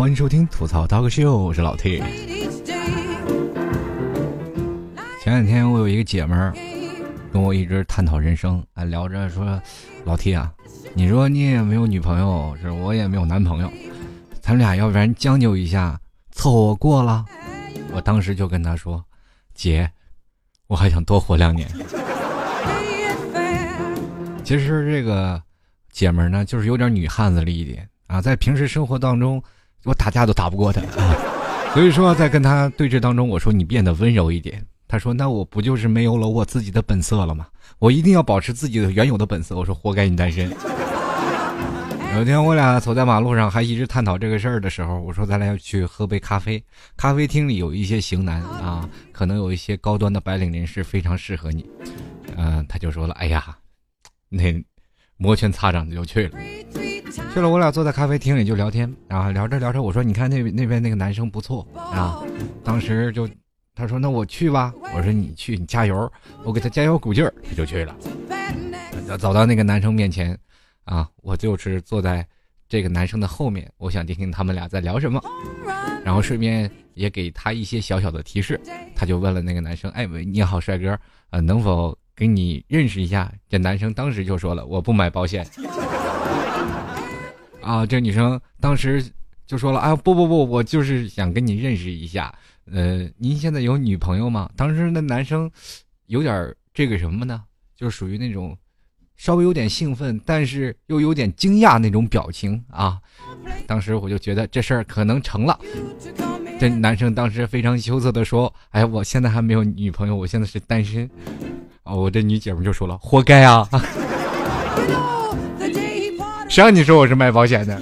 欢迎收听吐槽刀个秀，我是老 T。前两天我有一个姐们儿跟我一直探讨人生，啊，聊着说，老 T 啊，你说你也没有女朋友，是我也没有男朋友，咱们俩要不然将就一下，凑合过了。我当时就跟她说，姐，我还想多活两年。其实这个姐们儿呢，就是有点女汉子了一点啊，在平时生活当中，我打架都打不过他啊，所以说在跟他对峙当中，我说你变得温柔一点。他说那我不就是没有了我自己的本色了吗？我一定要保持自己的原有的本色。我说活该你单身。有一天我俩走在马路上，还一直探讨这个事儿的时候，我说咱俩要去喝杯咖啡。咖啡厅里有一些型男啊，可能有一些高端的白领人士非常适合你。嗯，他就说了，哎呀。那摩拳擦掌的就去了，去了，我俩坐在咖啡厅里就聊天啊，聊着聊着，我说你看那那边那个男生不错啊，当时就他说那我去吧，我说你去你加油，我给他加油鼓劲儿，他就去了，走到那个男生面前啊，我就是坐在这个男生的后面，我想听听他们俩在聊什么，然后顺便也给他一些小小的提示，他就问了那个男生，哎，你好帅哥，呃，能否？给你认识一下，这男生当时就说了：“我不买保险。”啊，这女生当时就说了：“啊，不不不，我就是想跟你认识一下。呃，您现在有女朋友吗？”当时那男生有点这个什么呢？就属于那种稍微有点兴奋，但是又有点惊讶那种表情啊。当时我就觉得这事儿可能成了。这男生当时非常羞涩的说：“哎，我现在还没有女朋友，我现在是单身。”哦，我这女姐们就说了：“活该啊！谁让你说我是卖保险的？”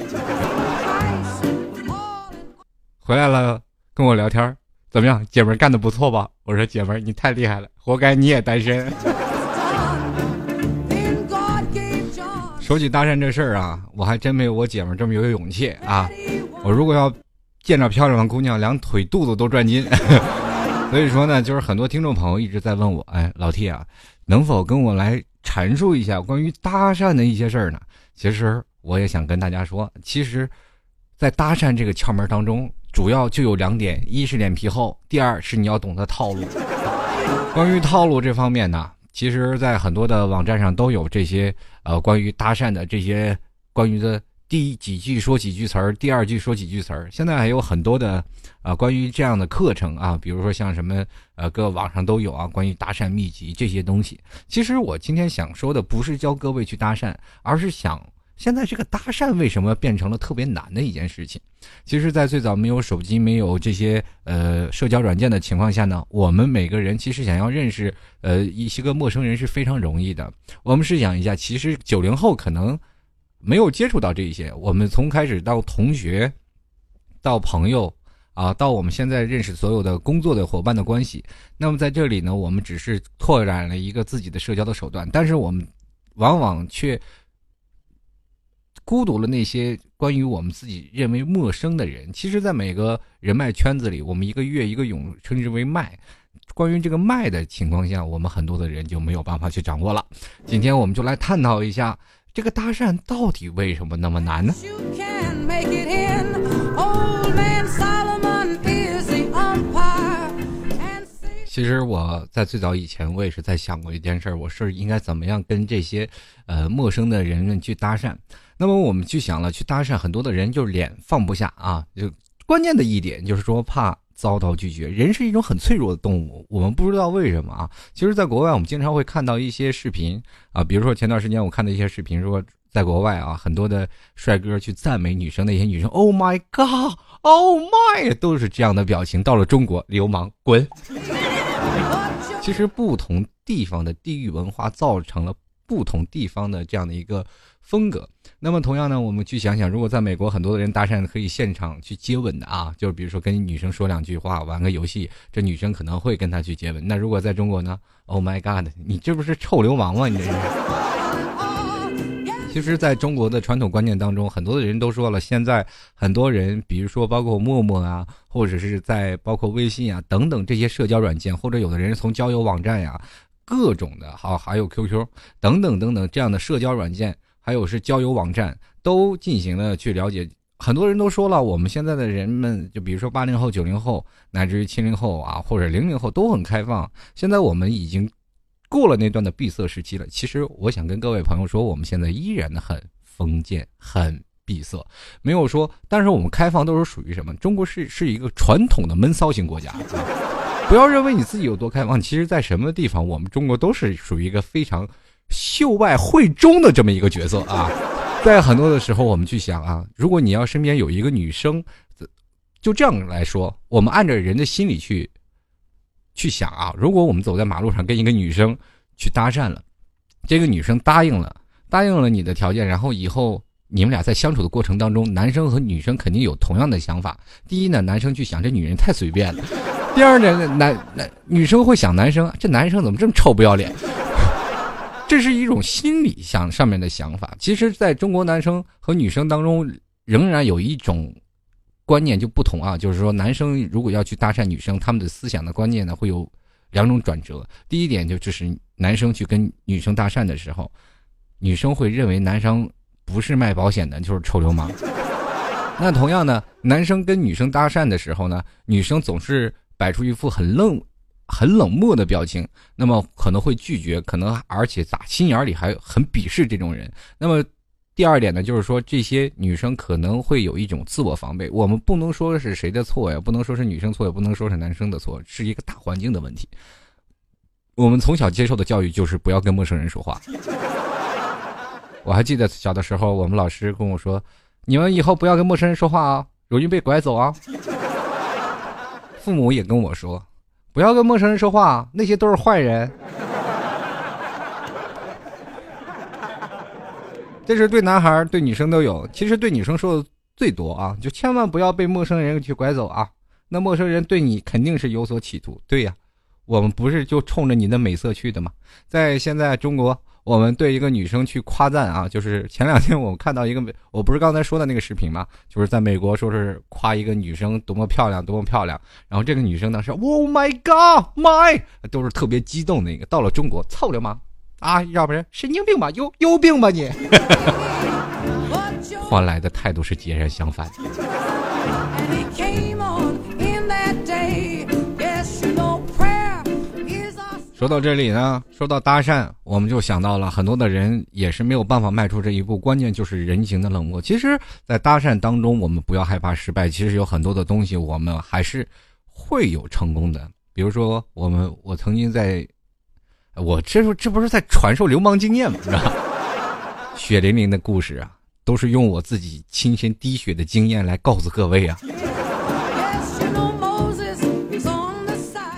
回来了，跟我聊天怎么样？姐们干的不错吧？我说：“姐们你太厉害了，活该你也单身。”说起搭讪这事儿啊，我还真没有我姐们这么有勇气啊！我如果要见着漂亮的姑娘，两腿肚子都转筋。所以说呢，就是很多听众朋友一直在问我，哎，老 T 啊，能否跟我来阐述一下关于搭讪的一些事儿呢？其实我也想跟大家说，其实，在搭讪这个窍门当中，主要就有两点：一是脸皮厚，第二是你要懂得套路。关于套路这方面呢，其实，在很多的网站上都有这些呃关于搭讪的这些关于的。第几句说几句词儿，第二句说几句词儿。现在还有很多的，啊，关于这样的课程啊，比如说像什么，呃，各网上都有啊，关于搭讪秘籍这些东西。其实我今天想说的不是教各位去搭讪，而是想现在这个搭讪为什么变成了特别难的一件事情。其实，在最早没有手机、没有这些呃社交软件的情况下呢，我们每个人其实想要认识呃一些个陌生人是非常容易的。我们试想一下，其实九零后可能。没有接触到这一些，我们从开始到同学，到朋友，啊，到我们现在认识所有的工作的伙伴的关系。那么在这里呢，我们只是拓展了一个自己的社交的手段，但是我们往往却孤独了那些关于我们自己认为陌生的人。其实，在每个人脉圈子里，我们一个月一个勇称之为脉。关于这个脉的情况下，我们很多的人就没有办法去掌握了。今天我们就来探讨一下。这个搭讪到底为什么那么难呢？其实我在最早以前，我也是在想过一件事儿，我是应该怎么样跟这些呃陌生的人们去搭讪。那么我们去想了，去搭讪很多的人就是脸放不下啊，就关键的一点就是说怕。遭到拒绝，人是一种很脆弱的动物。我们不知道为什么啊。其实，在国外，我们经常会看到一些视频啊，比如说前段时间我看的一些视频，说在国外啊，很多的帅哥去赞美女生，那些女生，Oh my God，Oh my，都是这样的表情。到了中国，流氓滚。其实，不同地方的地域文化造成了不同地方的这样的一个。风格。那么同样呢，我们去想想，如果在美国很多的人搭讪可以现场去接吻的啊，就是比如说跟女生说两句话，玩个游戏，这女生可能会跟他去接吻。那如果在中国呢？Oh my god，你这不是臭流氓吗？你这是。其实，在中国的传统观念当中，很多的人都说了，现在很多人，比如说包括陌陌啊，或者是在包括微信啊等等这些社交软件，或者有的人从交友网站呀，各种的，好还有 QQ 等等等等这样的社交软件。还有是交友网站都进行了去了解很多人都说了，我们现在的人们，就比如说八零后、九零后，乃至于七零后啊，或者零零后都很开放。现在我们已经过了那段的闭塞时期了。其实我想跟各位朋友说，我们现在依然很封建、很闭塞，没有说。但是我们开放都是属于什么？中国是是一个传统的闷骚型国家。不要认为你自己有多开放，其实，在什么地方，我们中国都是属于一个非常秀外慧中的这么一个角色啊。在很多的时候，我们去想啊，如果你要身边有一个女生，就这样来说，我们按照人的心理去去想啊，如果我们走在马路上跟一个女生去搭讪了，这个女生答应了，答应了你的条件，然后以后你们俩在相处的过程当中，男生和女生肯定有同样的想法。第一呢，男生去想这女人太随便了；第二呢，男男女生会想男生这男生怎么这么臭不要脸。这是一种心理想上面的想法。其实，在中国男生和女生当中，仍然有一种观念就不同啊，就是说，男生如果要去搭讪女生，他们的思想的观念呢，会有两种转折。第一点就就是男生去跟女生搭讪的时候，女生会认为男生不是卖保险的，就是臭流氓。那同样呢，男生跟女生搭讪的时候呢，女生总是摆出一副很愣。很冷漠的表情，那么可能会拒绝，可能而且打心眼里还很鄙视这种人。那么第二点呢，就是说这些女生可能会有一种自我防备。我们不能说是谁的错呀，不能说是女生错，也不能说是男生的错，是一个大环境的问题。我们从小接受的教育就是不要跟陌生人说话。我还记得小的时候，我们老师跟我说：“你们以后不要跟陌生人说话啊，容易被拐走啊。”父母也跟我说。不要跟陌生人说话，那些都是坏人。这是对男孩对女生都有。其实对女生说的最多啊，就千万不要被陌生人去拐走啊。那陌生人对你肯定是有所企图。对呀，我们不是就冲着你的美色去的吗？在现在中国。我们对一个女生去夸赞啊，就是前两天我们看到一个，我不是刚才说的那个视频吗？就是在美国说是夸一个女生多么漂亮，多么漂亮。然后这个女生当时，Oh my God，my，都是特别激动的一个。到了中国，操流氓啊，要不然神经病吧，有有病吧你？换来的态度是截然相反。说到这里呢，说到搭讪，我们就想到了很多的人也是没有办法迈出这一步，关键就是人情的冷漠。其实，在搭讪当中，我们不要害怕失败，其实有很多的东西我们还是会有成功的。比如说，我们我曾经在，我这说这不是在传授流氓经验吗？血淋淋的故事啊，都是用我自己亲身滴血的经验来告诉各位啊。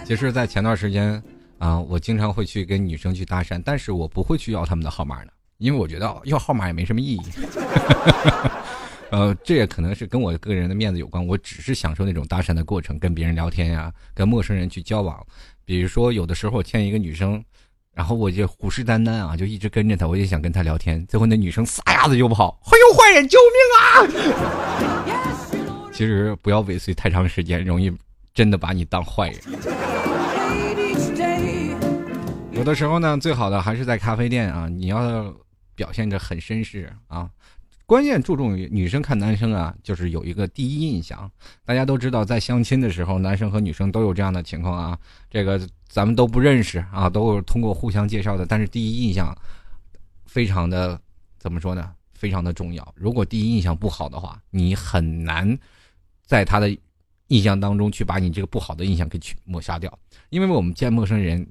其实，在前段时间。啊，我经常会去跟女生去搭讪，但是我不会去要他们的号码的，因为我觉得要号码也没什么意义。呃，这也可能是跟我个人的面子有关，我只是享受那种搭讪的过程，跟别人聊天呀，跟陌生人去交往。比如说，有的时候我见一个女生，然后我就虎视眈眈啊，就一直跟着她，我也想跟她聊天。最后那女生撒丫子就跑，哎呦坏人，救命啊！其实不要尾随太长时间，容易真的把你当坏人。有的时候呢，最好的还是在咖啡店啊，你要表现着很绅士啊。关键注重于女生看男生啊，就是有一个第一印象。大家都知道，在相亲的时候，男生和女生都有这样的情况啊。这个咱们都不认识啊，都是通过互相介绍的。但是第一印象非常的怎么说呢？非常的重要。如果第一印象不好的话，你很难在他的印象当中去把你这个不好的印象给去抹杀掉。因为我们见陌生人。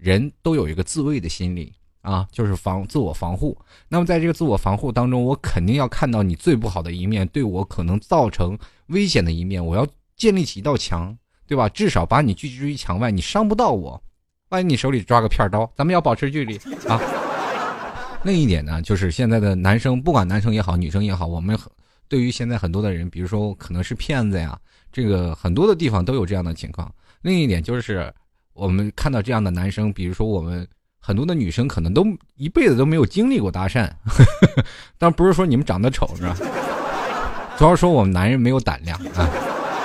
人都有一个自卫的心理啊，就是防自我防护。那么在这个自我防护当中，我肯定要看到你最不好的一面，对我可能造成危险的一面，我要建立起一道墙，对吧？至少把你拒之于墙外，你伤不到我。万一你手里抓个片刀，咱们要保持距离啊。另一点呢，就是现在的男生，不管男生也好，女生也好，我们对于现在很多的人，比如说可能是骗子呀，这个很多的地方都有这样的情况。另一点就是。我们看到这样的男生，比如说我们很多的女生，可能都一辈子都没有经历过搭讪，但不是说你们长得丑是吧？主要说我们男人没有胆量啊。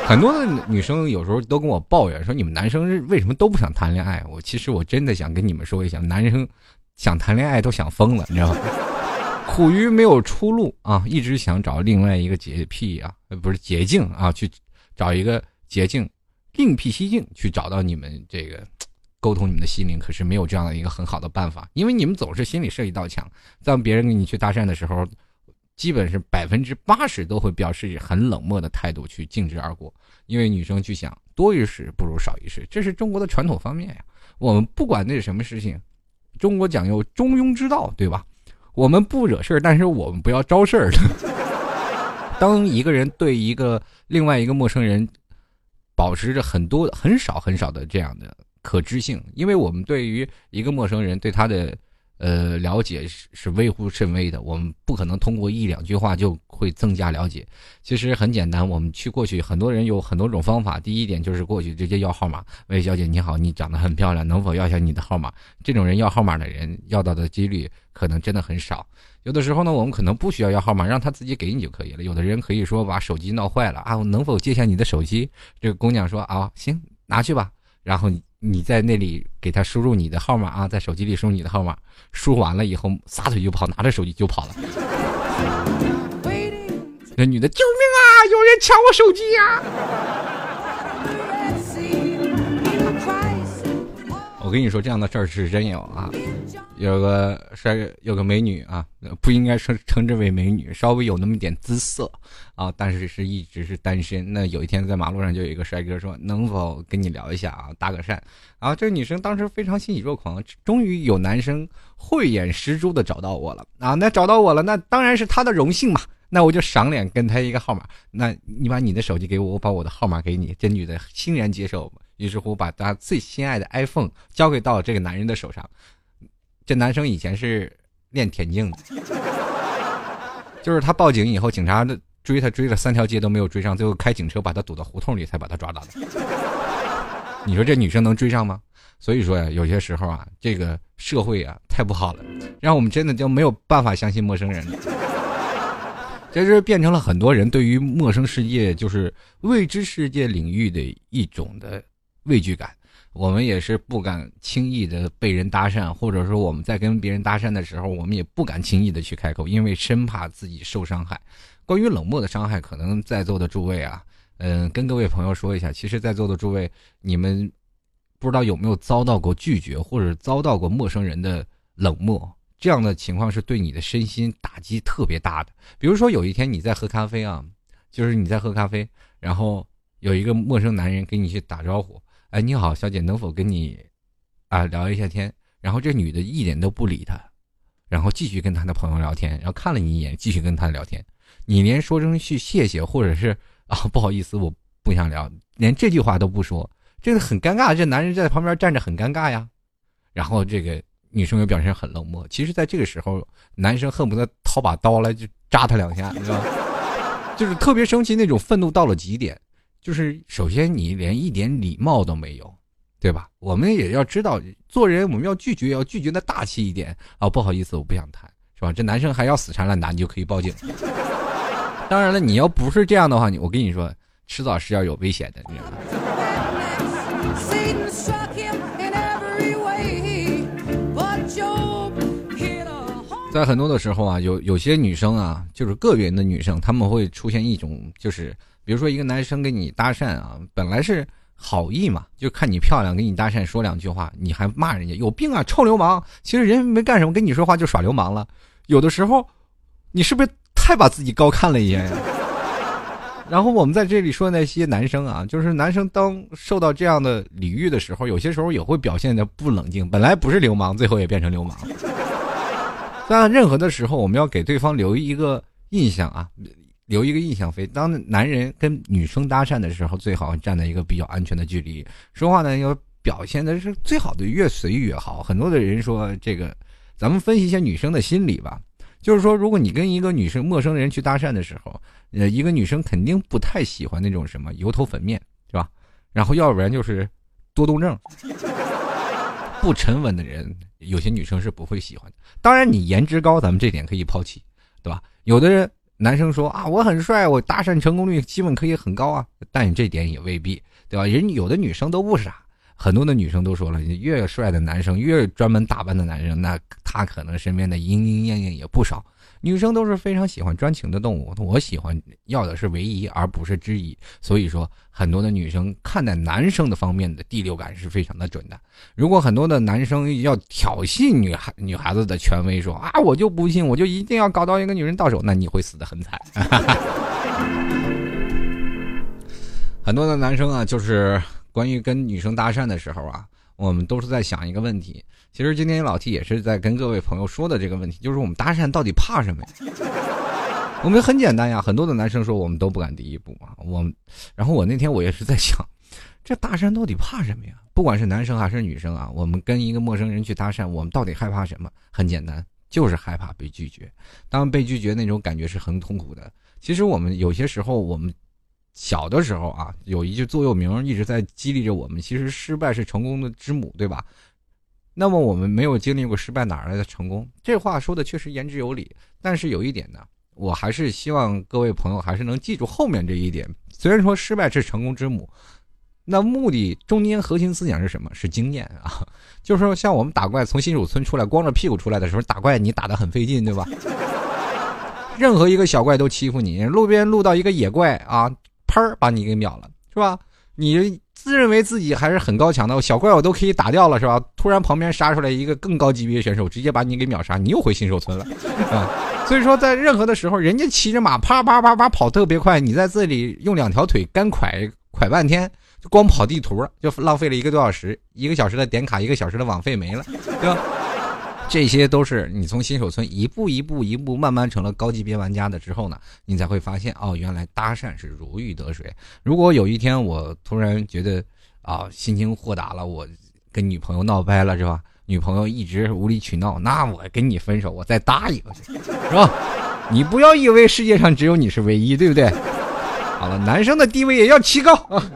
很多的女生有时候都跟我抱怨说，你们男生为什么都不想谈恋爱？我其实我真的想跟你们说一下，男生想谈恋爱都想疯了，你知道吗？苦于没有出路啊，一直想找另外一个捷癖啊，不是捷径啊，去找一个捷径，另辟蹊径去找到你们这个沟通你们的心灵，可是没有这样的一个很好的办法，因为你们总是心里设一道墙，在别人跟你去搭讪的时候，基本是百分之八十都会表示很冷漠的态度去径直而过，因为女生去想多一事不如少一事，这是中国的传统方面呀。我们不管那是什么事情，中国讲究中庸之道，对吧？我们不惹事儿，但是我们不要招事儿。当一个人对一个另外一个陌生人保持着很多很少很少的这样的可知性，因为我们对于一个陌生人对他的。呃，了解是是微乎甚微的，我们不可能通过一两句话就会增加了解。其实很简单，我们去过去，很多人有很多种方法。第一点就是过去直接要号码，喂，小姐你好，你长得很漂亮，能否要下你的号码？这种人要号码的人要到的几率可能真的很少。有的时候呢，我们可能不需要要号码，让他自己给你就可以了。有的人可以说把手机闹坏了啊，我能否借下你的手机？这个姑娘说啊，行，拿去吧。然后你在那里给他输入你的号码啊，在手机里输入你的号码，输完了以后撒腿就跑，拿着手机就跑了。那女的，救命啊！有人抢我手机呀！我跟你说，这样的事儿是真有啊！有个帅，有个美女啊，不应该称称之为美女，稍微有那么点姿色啊，但是是一直是单身。那有一天在马路上就有一个帅哥说：“能否跟你聊一下啊，搭个讪？”啊，这个女生当时非常欣喜若狂，终于有男生慧眼识珠的找到我了啊！那找到我了，那当然是他的荣幸嘛。那我就赏脸跟他一个号码，那你把你的手机给我，我把我的号码给你。这女的欣然接受。于是乎，把他最心爱的 iPhone 交给到了这个男人的手上。这男生以前是练田径的，就是他报警以后，警察追他追了三条街都没有追上，最后开警车把他堵到胡同里才把他抓到的。你说这女生能追上吗？所以说呀，有些时候啊，这个社会啊太不好了，让我们真的就没有办法相信陌生人了。这是变成了很多人对于陌生世界，就是未知世界领域的一种的。畏惧感，我们也是不敢轻易的被人搭讪，或者说我们在跟别人搭讪的时候，我们也不敢轻易的去开口，因为生怕自己受伤害。关于冷漠的伤害，可能在座的诸位啊，嗯，跟各位朋友说一下，其实，在座的诸位，你们不知道有没有遭到过拒绝，或者遭到过陌生人的冷漠，这样的情况是对你的身心打击特别大的。比如说有一天你在喝咖啡啊，就是你在喝咖啡，然后有一个陌生男人给你去打招呼。哎，你好，小姐，能否跟你啊聊一下天？然后这女的一点都不理他，然后继续跟他的朋友聊天，然后看了你一眼，继续跟他聊天。你连说声去谢谢，或者是啊不好意思，我不想聊，连这句话都不说，这个很尴尬。这男人在旁边站着很尴尬呀。然后这个女生又表现很冷漠。其实，在这个时候，男生恨不得掏把刀来就扎他两下，你知道吗？就是特别生气，那种愤怒到了极点。就是首先你连一点礼貌都没有，对吧？我们也要知道做人，我们要拒绝，要拒绝的大气一点啊！不好意思，我不想谈，是吧？这男生还要死缠烂打，你就可以报警。当然了，你要不是这样的话，你我跟你说，迟早是要有危险的，你知道吗？在很多的时候啊，有有些女生啊，就是个别的女生，她们会出现一种就是。比如说一个男生跟你搭讪啊，本来是好意嘛，就看你漂亮，跟你搭讪说两句话，你还骂人家有病啊，臭流氓！其实人没干什么，跟你说话就耍流氓了。有的时候，你是不是太把自己高看了一眼呀？然后我们在这里说那些男生啊，就是男生当受到这样的礼遇的时候，有些时候也会表现的不冷静，本来不是流氓，最后也变成流氓。在任何的时候，我们要给对方留一个印象啊。留一个印象飞。当男人跟女生搭讪的时候，最好站在一个比较安全的距离，说话呢要表现的是最好的，越随意越好。很多的人说这个，咱们分析一下女生的心理吧。就是说，如果你跟一个女生、陌生人去搭讪的时候，呃，一个女生肯定不太喜欢那种什么油头粉面，是吧？然后要不然就是多动症、不沉稳的人，有些女生是不会喜欢的。当然，你颜值高，咱们这点可以抛弃，对吧？有的人。男生说啊，我很帅，我搭讪成功率基本可以很高啊，但你这点也未必，对吧？人有的女生都不傻很多的女生都说了，越帅的男生，越专门打扮的男生，那他可能身边的莺莺燕燕也不少。女生都是非常喜欢专情的动物，我喜欢要的是唯一，而不是之一。所以说，很多的女生看待男生的方面的第六感是非常的准的。如果很多的男生要挑衅女孩女孩子的权威，说啊，我就不信，我就一定要搞到一个女人到手，那你会死得很惨。很多的男生啊，就是关于跟女生搭讪的时候啊，我们都是在想一个问题。其实今天老 T 也是在跟各位朋友说的这个问题，就是我们搭讪到底怕什么呀？我们很简单呀，很多的男生说我们都不敢第一步啊。我，然后我那天我也是在想，这搭讪到底怕什么呀？不管是男生还是女生啊，我们跟一个陌生人去搭讪，我们到底害怕什么？很简单，就是害怕被拒绝。当被拒绝那种感觉是很痛苦的。其实我们有些时候，我们小的时候啊，有一句座右铭一直在激励着我们：其实失败是成功的之母，对吧？那么我们没有经历过失败，哪来的成功？这话说的确实言之有理。但是有一点呢，我还是希望各位朋友还是能记住后面这一点。虽然说失败是成功之母，那目的中间核心思想是什么？是经验啊。就是说，像我们打怪从新手村出来，光着屁股出来的时候，打怪你打的很费劲，对吧？任何一个小怪都欺负你，路边录到一个野怪啊，砰把你给秒了，是吧？你。自认为自己还是很高强的小怪，我都可以打掉了，是吧？突然旁边杀出来一个更高级别的选手，直接把你给秒杀，你又回新手村了，啊！所以说，在任何的时候，人家骑着马啪啪啪啪跑特别快，你在这里用两条腿干拐拐半天，就光跑地图就浪费了一个多小时，一个小时的点卡，一个小时的网费没了，对吧？这些都是你从新手村一步一步一步慢慢成了高级别玩家的之后呢，你才会发现哦，原来搭讪是如鱼得水。如果有一天我突然觉得啊心情豁达了，我跟女朋友闹掰了是吧？女朋友一直无理取闹，那我跟你分手，我再搭一个，是吧？你不要以为世界上只有你是唯一，对不对？好了，男生的地位也要提高啊。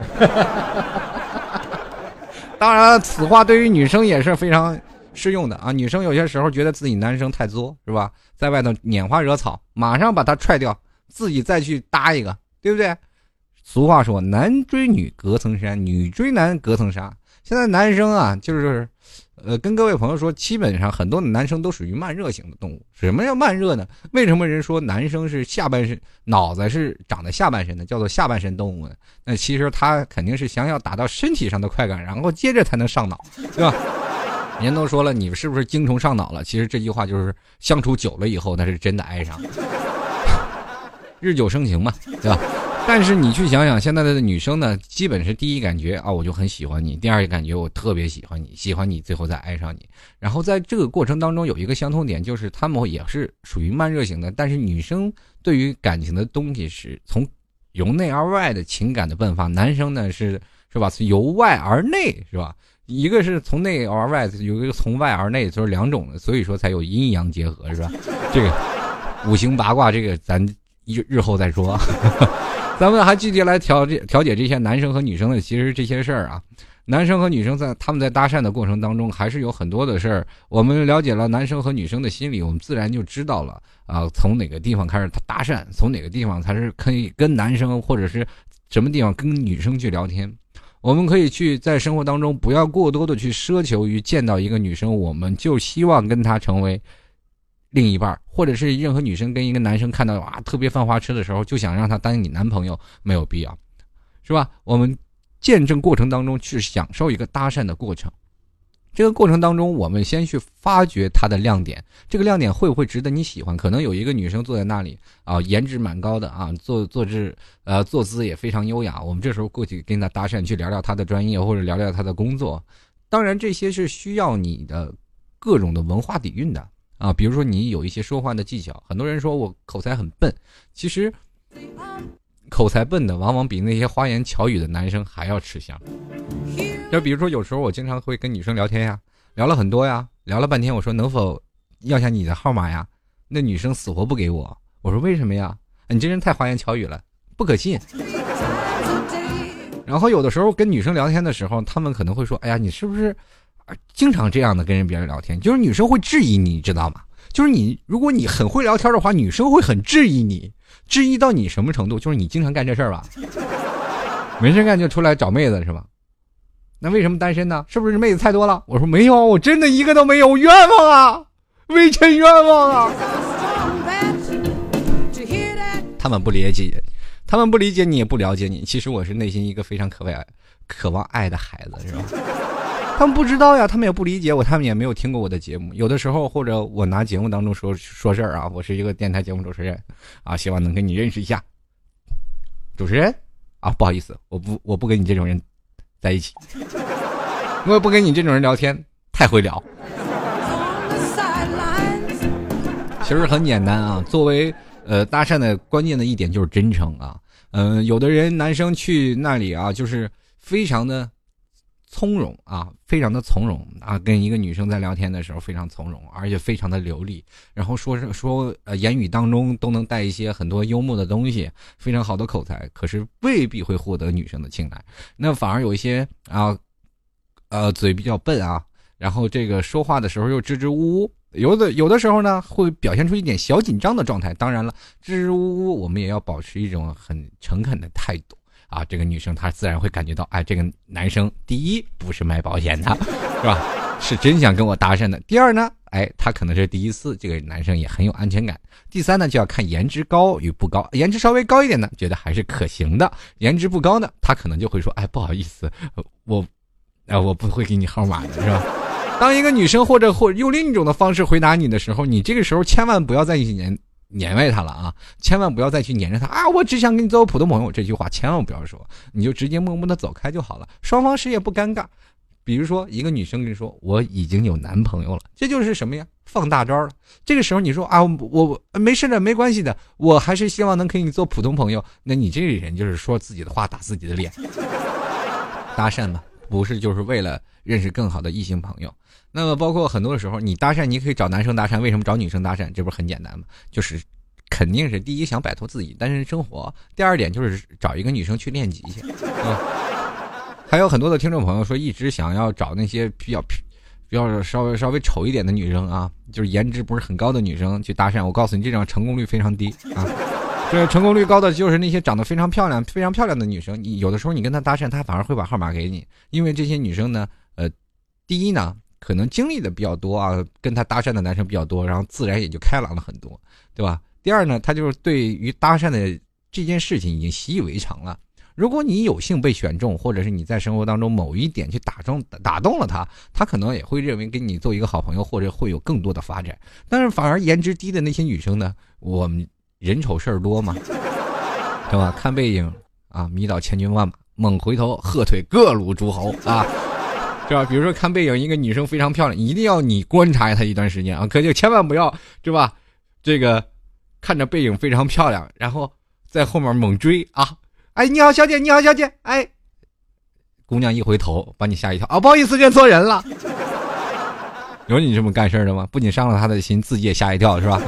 当然，此话对于女生也是非常。适用的啊，女生有些时候觉得自己男生太作，是吧？在外头拈花惹草，马上把他踹掉，自己再去搭一个，对不对？俗话说，男追女隔层山，女追男隔层纱。现在男生啊，就是，呃，跟各位朋友说，基本上很多男生都属于慢热型的动物。什么叫慢热呢？为什么人说男生是下半身脑子是长在下半身的，叫做下半身动物呢？那其实他肯定是想要达到身体上的快感，然后接着才能上脑，对吧？人都说了，你是不是精虫上脑了？其实这句话就是相处久了以后，那是真的爱上，日久生情嘛，对吧？但是你去想想，现在的女生呢，基本是第一感觉啊，我就很喜欢你；第二感觉我特别喜欢你，喜欢你，最后再爱上你。然后在这个过程当中，有一个相通点，就是他们也是属于慢热型的。但是女生对于感情的东西是从由内而外的情感的迸发，男生呢是是吧？由外而内是吧？一个是从内而外，有一个从外而内，就是两种的，所以说才有阴阳结合，是吧？这个五行八卦，这个咱日日后再说。咱们还具体来调解调解这些男生和女生的其实这些事儿啊。男生和女生在他们在搭讪的过程当中，还是有很多的事儿。我们了解了男生和女生的心理，我们自然就知道了啊，从哪个地方开始搭讪，从哪个地方才是可以跟男生或者是什么地方跟女生去聊天。我们可以去在生活当中不要过多的去奢求于见到一个女生，我们就希望跟她成为另一半，或者是任何女生跟一个男生看到啊特别犯花痴的时候，就想让他当你男朋友，没有必要，是吧？我们见证过程当中去享受一个搭讪的过程。这个过程当中，我们先去发掘它的亮点。这个亮点会不会值得你喜欢？可能有一个女生坐在那里啊，颜值蛮高的啊，坐坐姿呃坐姿也非常优雅。我们这时候过去跟她搭讪，去聊聊她的专业或者聊聊她的工作。当然，这些是需要你的各种的文化底蕴的啊。比如说，你有一些说话的技巧。很多人说我口才很笨，其实。口才笨的，往往比那些花言巧语的男生还要吃香。就比如说，有时候我经常会跟女生聊天呀，聊了很多呀，聊了半天，我说能否要下你的号码呀？那女生死活不给我。我说为什么呀？你这人太花言巧语了，不可信。然后有的时候跟女生聊天的时候，他们可能会说：“哎呀，你是不是经常这样的跟人别人聊天？”就是女生会质疑你，知道吗？就是你，如果你很会聊天的话，女生会很质疑你。质疑到你什么程度？就是你经常干这事儿吧，没事干就出来找妹子是吧？那为什么单身呢？是不是妹子太多了？我说没有，我真的一个都没有，冤枉啊，微臣冤枉啊！他们不理解，他们不理解你，也不了解你。其实我是内心一个非常渴望、渴望爱的孩子，是吧？他们不知道呀，他们也不理解我，他们也没有听过我的节目。有的时候，或者我拿节目当中说说事儿啊，我是一个电台节目主持人啊，希望能跟你认识一下。主持人啊，不好意思，我不我不跟你这种人在一起，我也不跟你这种人聊天，太会聊。其实很简单啊，作为呃搭讪的关键的一点就是真诚啊。嗯，有的人男生去那里啊，就是非常的。从容啊，非常的从容啊，跟一个女生在聊天的时候非常从容，而且非常的流利，然后说是说呃言语当中都能带一些很多幽默的东西，非常好的口才，可是未必会获得女生的青睐，那反而有一些啊，呃嘴比较笨啊，然后这个说话的时候又支支吾吾，有的有的时候呢会表现出一点小紧张的状态，当然了，支支吾吾我们也要保持一种很诚恳的态度。啊，这个女生她自然会感觉到，哎，这个男生第一不是卖保险的，是吧？是真想跟我搭讪的。第二呢，哎，他可能是第一次，这个男生也很有安全感。第三呢，就要看颜值高与不高，颜值稍微高一点呢，觉得还是可行的；颜值不高呢，他可能就会说，哎，不好意思，我，哎，我不会给你号码的，是吧？当一个女生或者或用另一种的方式回答你的时候，你这个时候千万不要再黏。黏歪他了啊！千万不要再去黏着他啊！我只想跟你做普通朋友，这句话千万不要说，你就直接默默的走开就好了，双方谁也不尴尬。比如说，一个女生跟你说我已经有男朋友了，这就是什么呀？放大招了。这个时候你说啊，我没事的，没关系的，我还是希望能跟你做普通朋友。那你这个人就是说自己的话打自己的脸。搭讪嘛，不是就是为了认识更好的异性朋友。那么，包括很多的时候，你搭讪，你可以找男生搭讪，为什么找女生搭讪？这不是很简单吗？就是肯定是第一想摆脱自己单身生活，第二点就是找一个女生去练级去啊。还有很多的听众朋友说，一直想要找那些比较比较稍微稍微丑一点的女生啊，就是颜值不是很高的女生去搭讪。我告诉你，这种成功率非常低啊。这成功率高的就是那些长得非常漂亮、非常漂亮的女生。你有的时候你跟她搭讪，她反而会把号码给你，因为这些女生呢，呃，第一呢。可能经历的比较多啊，跟他搭讪的男生比较多，然后自然也就开朗了很多，对吧？第二呢，他就是对于搭讪的这件事情已经习以为常了。如果你有幸被选中，或者是你在生活当中某一点去打中打动了他，他可能也会认为跟你做一个好朋友，或者会有更多的发展。但是反而颜值低的那些女生呢，我们人丑事儿多嘛，对吧？看背影啊，迷倒千军万马，猛回头喝退各路诸侯啊。是吧？比如说看背影，一个女生非常漂亮，一定要你观察她一段时间啊，可就千万不要，是吧？这个看着背影非常漂亮，然后在后面猛追啊！哎，你好，小姐，你好，小姐，哎，姑娘一回头把你吓一跳啊！不好意思，认错人了。有你这么干事的吗？不仅伤了他的心，自己也吓一跳，是吧？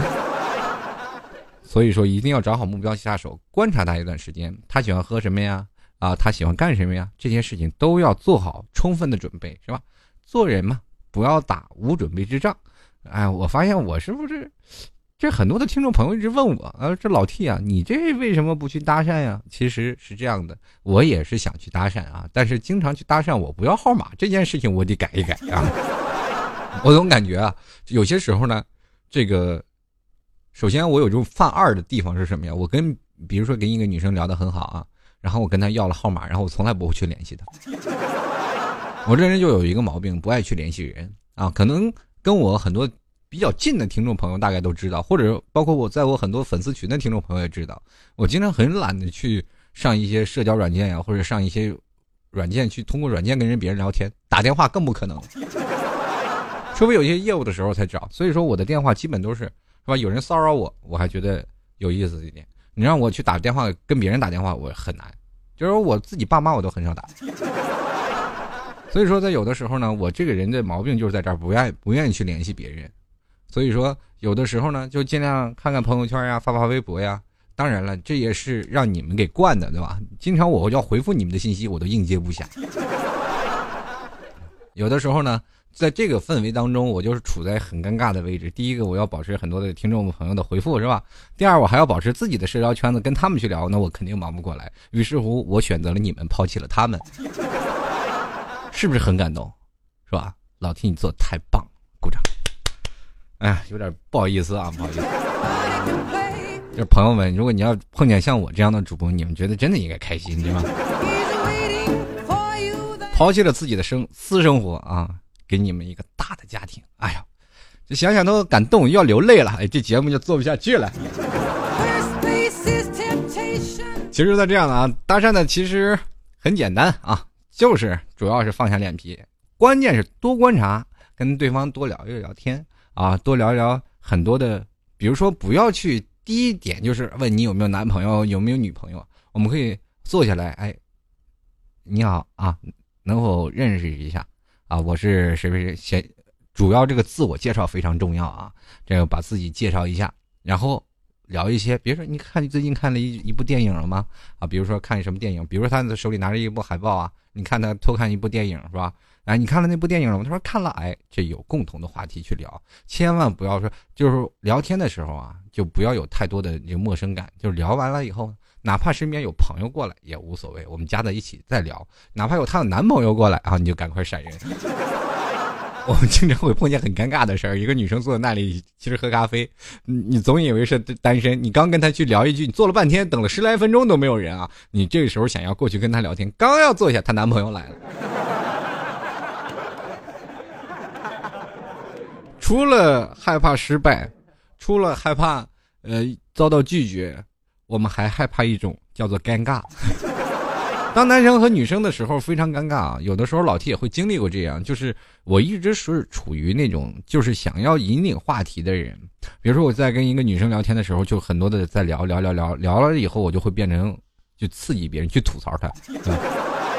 所以说，一定要找好目标下手，观察他一段时间。他喜欢喝什么呀？啊，他喜欢干什么呀？这些事情都要做好充分的准备，是吧？做人嘛，不要打无准备之仗。哎，我发现我是不是这很多的听众朋友一直问我，啊，这老 T 啊，你这为什么不去搭讪呀？其实是这样的，我也是想去搭讪啊，但是经常去搭讪，我不要号码这件事情，我得改一改啊。我总感觉啊，有些时候呢，这个首先我有这种犯二的地方是什么呀？我跟比如说跟一个女生聊得很好啊。然后我跟他要了号码，然后我从来不会去联系他。我这人就有一个毛病，不爱去联系人啊。可能跟我很多比较近的听众朋友大概都知道，或者包括我在我很多粉丝群的听众朋友也知道，我经常很懒得去上一些社交软件呀，或者上一些软件去通过软件跟人别人聊天，打电话更不可能，除非有些业务的时候才找。所以说我的电话基本都是是吧？有人骚扰我，我还觉得有意思一点。你让我去打电话跟别人打电话，我很难，就是我自己爸妈我都很少打。所以说，在有的时候呢，我这个人的毛病就是在这儿，不愿不愿意去联系别人。所以说，有的时候呢，就尽量看看朋友圈呀，发发微博呀。当然了，这也是让你们给惯的，对吧？经常我要回复你们的信息，我都应接不暇。有的时候呢。在这个氛围当中，我就是处在很尴尬的位置。第一个，我要保持很多的听众朋友的回复，是吧？第二，我还要保持自己的社交圈子，跟他们去聊，那我肯定忙不过来。于是乎，我选择了你们，抛弃了他们。是不是很感动？是吧？老听你做的太棒，鼓掌。哎呀，有点不好意思啊，不好意思。就是朋友们，如果你要碰见像我这样的主播，你们觉得真的应该开心，对吗？抛弃了自己的生私生活啊，给你们一个大的家庭。哎呀，这想想都感动，要流泪了。哎，这节目就做不下去了。其实，在这样的啊，搭讪呢，其实很简单啊，就是主要是放下脸皮，关键是多观察，跟对方多聊一聊天啊，多聊一聊很多的，比如说不要去第一点就是问你有没有男朋友，有没有女朋友，我们可以坐下来，哎，你好啊，能否认识一下啊？我是谁谁谁，先主要这个自我介绍非常重要啊，这个把自己介绍一下，然后。聊一些，比如说，你看你最近看了一一部电影了吗？啊，比如说看什么电影？比如说他的手里拿着一部海报啊，你看他偷看一部电影是吧？哎，你看了那部电影了吗？他说看了，哎，这有共同的话题去聊，千万不要说，就是聊天的时候啊，就不要有太多的这个陌生感，就是聊完了以后，哪怕身边有朋友过来也无所谓，我们加在一起再聊，哪怕有她的男朋友过来啊，你就赶快闪人。我们经常会碰见很尴尬的事儿，一个女生坐在那里，其实喝咖啡，你总以为是单身，你刚跟她去聊一句，你坐了半天，等了十来分钟都没有人啊，你这个时候想要过去跟她聊天，刚要坐下，她男朋友来了。除了害怕失败，除了害怕呃遭到拒绝，我们还害怕一种叫做尴尬。当男生和女生的时候非常尴尬啊，有的时候老 T 也会经历过这样，就是我一直是处于那种就是想要引领话题的人，比如说我在跟一个女生聊天的时候，就很多的在聊聊聊聊聊了以后，我就会变成就刺激别人去吐槽她，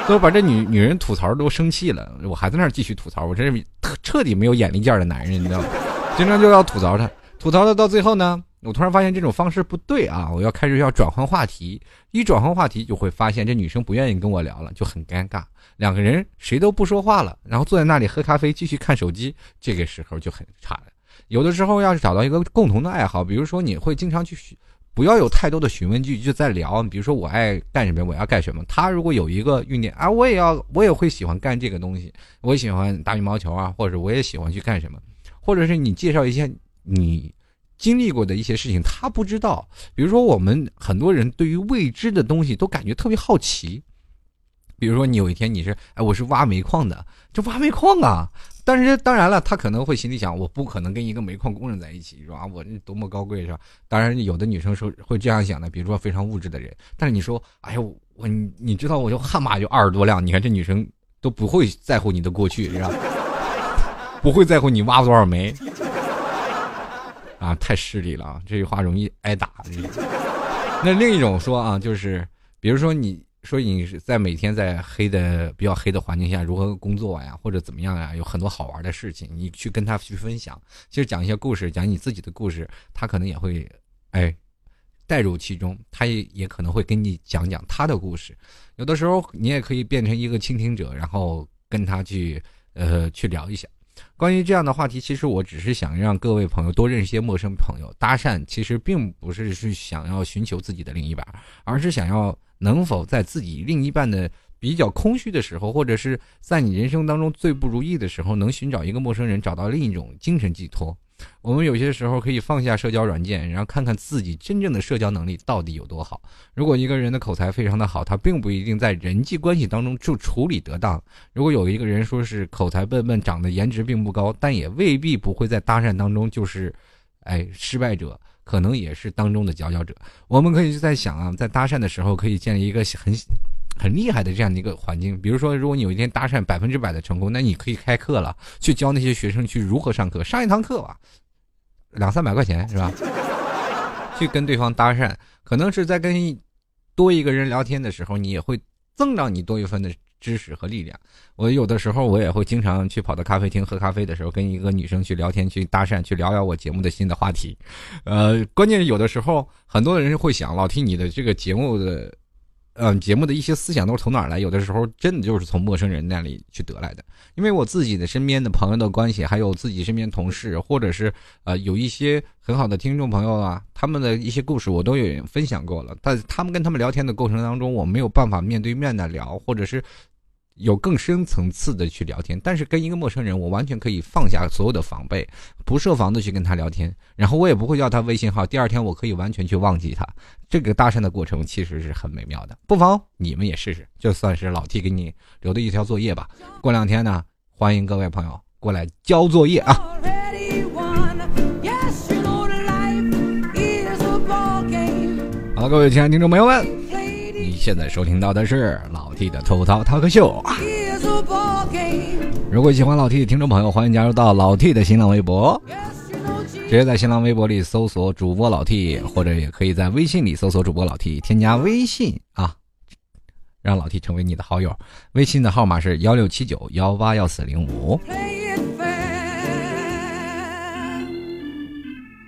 最后把这女女人吐槽都生气了，我还在那儿继续吐槽，我这是彻底没有眼力见的男人，你知道吗？经常就要吐槽她，吐槽的到最后呢。我突然发现这种方式不对啊！我要开始要转换话题，一转换话题就会发现这女生不愿意跟我聊了，就很尴尬。两个人谁都不说话了，然后坐在那里喝咖啡，继续看手机，这个时候就很差了。有的时候要是找到一个共同的爱好，比如说你会经常去，不要有太多的询问句，就在聊。比如说我爱干什么，我要干什么。他如果有一个运点啊，我也要，我也会喜欢干这个东西，我喜欢打羽毛球啊，或者我也喜欢去干什么，或者是你介绍一下你。经历过的一些事情，他不知道。比如说，我们很多人对于未知的东西都感觉特别好奇。比如说，你有一天你是，哎，我是挖煤矿的，就挖煤矿啊。但是当然了，他可能会心里想，我不可能跟一个煤矿工人在一起，是吧？我多么高贵，是吧？当然，有的女生是会这样想的，比如说非常物质的人。但是你说，哎呦，我你你知道，我就悍马就二十多辆，你看这女生都不会在乎你的过去，是吧？不会在乎你挖多少煤。啊，太势利了啊！这句话容易挨打。那另一种说啊，就是比如说你说你在每天在黑的比较黑的环境下如何工作呀，或者怎么样呀，有很多好玩的事情，你去跟他去分享。其实讲一些故事，讲你自己的故事，他可能也会哎带入其中，他也也可能会跟你讲讲他的故事。有的时候你也可以变成一个倾听者，然后跟他去呃去聊一下。关于这样的话题，其实我只是想让各位朋友多认识些陌生朋友。搭讪其实并不是是想要寻求自己的另一半，而是想要能否在自己另一半的比较空虚的时候，或者是在你人生当中最不如意的时候，能寻找一个陌生人，找到另一种精神寄托。我们有些时候可以放下社交软件，然后看看自己真正的社交能力到底有多好。如果一个人的口才非常的好，他并不一定在人际关系当中就处理得当。如果有一个人说是口才笨笨，长得颜值并不高，但也未必不会在搭讪当中就是，哎，失败者，可能也是当中的佼佼者。我们可以就在想啊，在搭讪的时候可以建立一个很。很厉害的这样的一个环境，比如说，如果你有一天搭讪百分之百的成功，那你可以开课了，去教那些学生去如何上课，上一堂课吧，两三百块钱是吧？去跟对方搭讪，可能是在跟多一个人聊天的时候，你也会增长你多一份的知识和力量。我有的时候我也会经常去跑到咖啡厅喝咖啡的时候，跟一个女生去聊天，去搭讪，去聊聊我节目的新的话题。呃，关键是有的时候很多人会想，老听你的这个节目的。嗯，节目的一些思想都是从哪儿来？有的时候真的就是从陌生人那里去得来的。因为我自己的身边的朋友的关系，还有自己身边同事，或者是呃有一些很好的听众朋友啊，他们的一些故事我都有分享过了。但他们跟他们聊天的过程当中，我没有办法面对面的聊，或者是有更深层次的去聊天。但是跟一个陌生人，我完全可以放下所有的防备，不设防的去跟他聊天，然后我也不会要他微信号。第二天我可以完全去忘记他。这个搭讪的过程其实是很美妙的，不妨你们也试试，就算是老 T 给你留的一条作业吧。过两天呢，欢迎各位朋友过来交作业啊。好，各位亲爱的听众朋友们，你现在收听到的是老 T 的吐槽 talk 秀。如果喜欢老 T 的听众朋友，欢迎加入到老 T 的新浪微博，直接在新浪微博里搜索主播老 T，或者也可以在微信里搜索主播老 T，添加微信啊，让老 T 成为你的好友。微信的号码是幺六七九幺八幺四零五。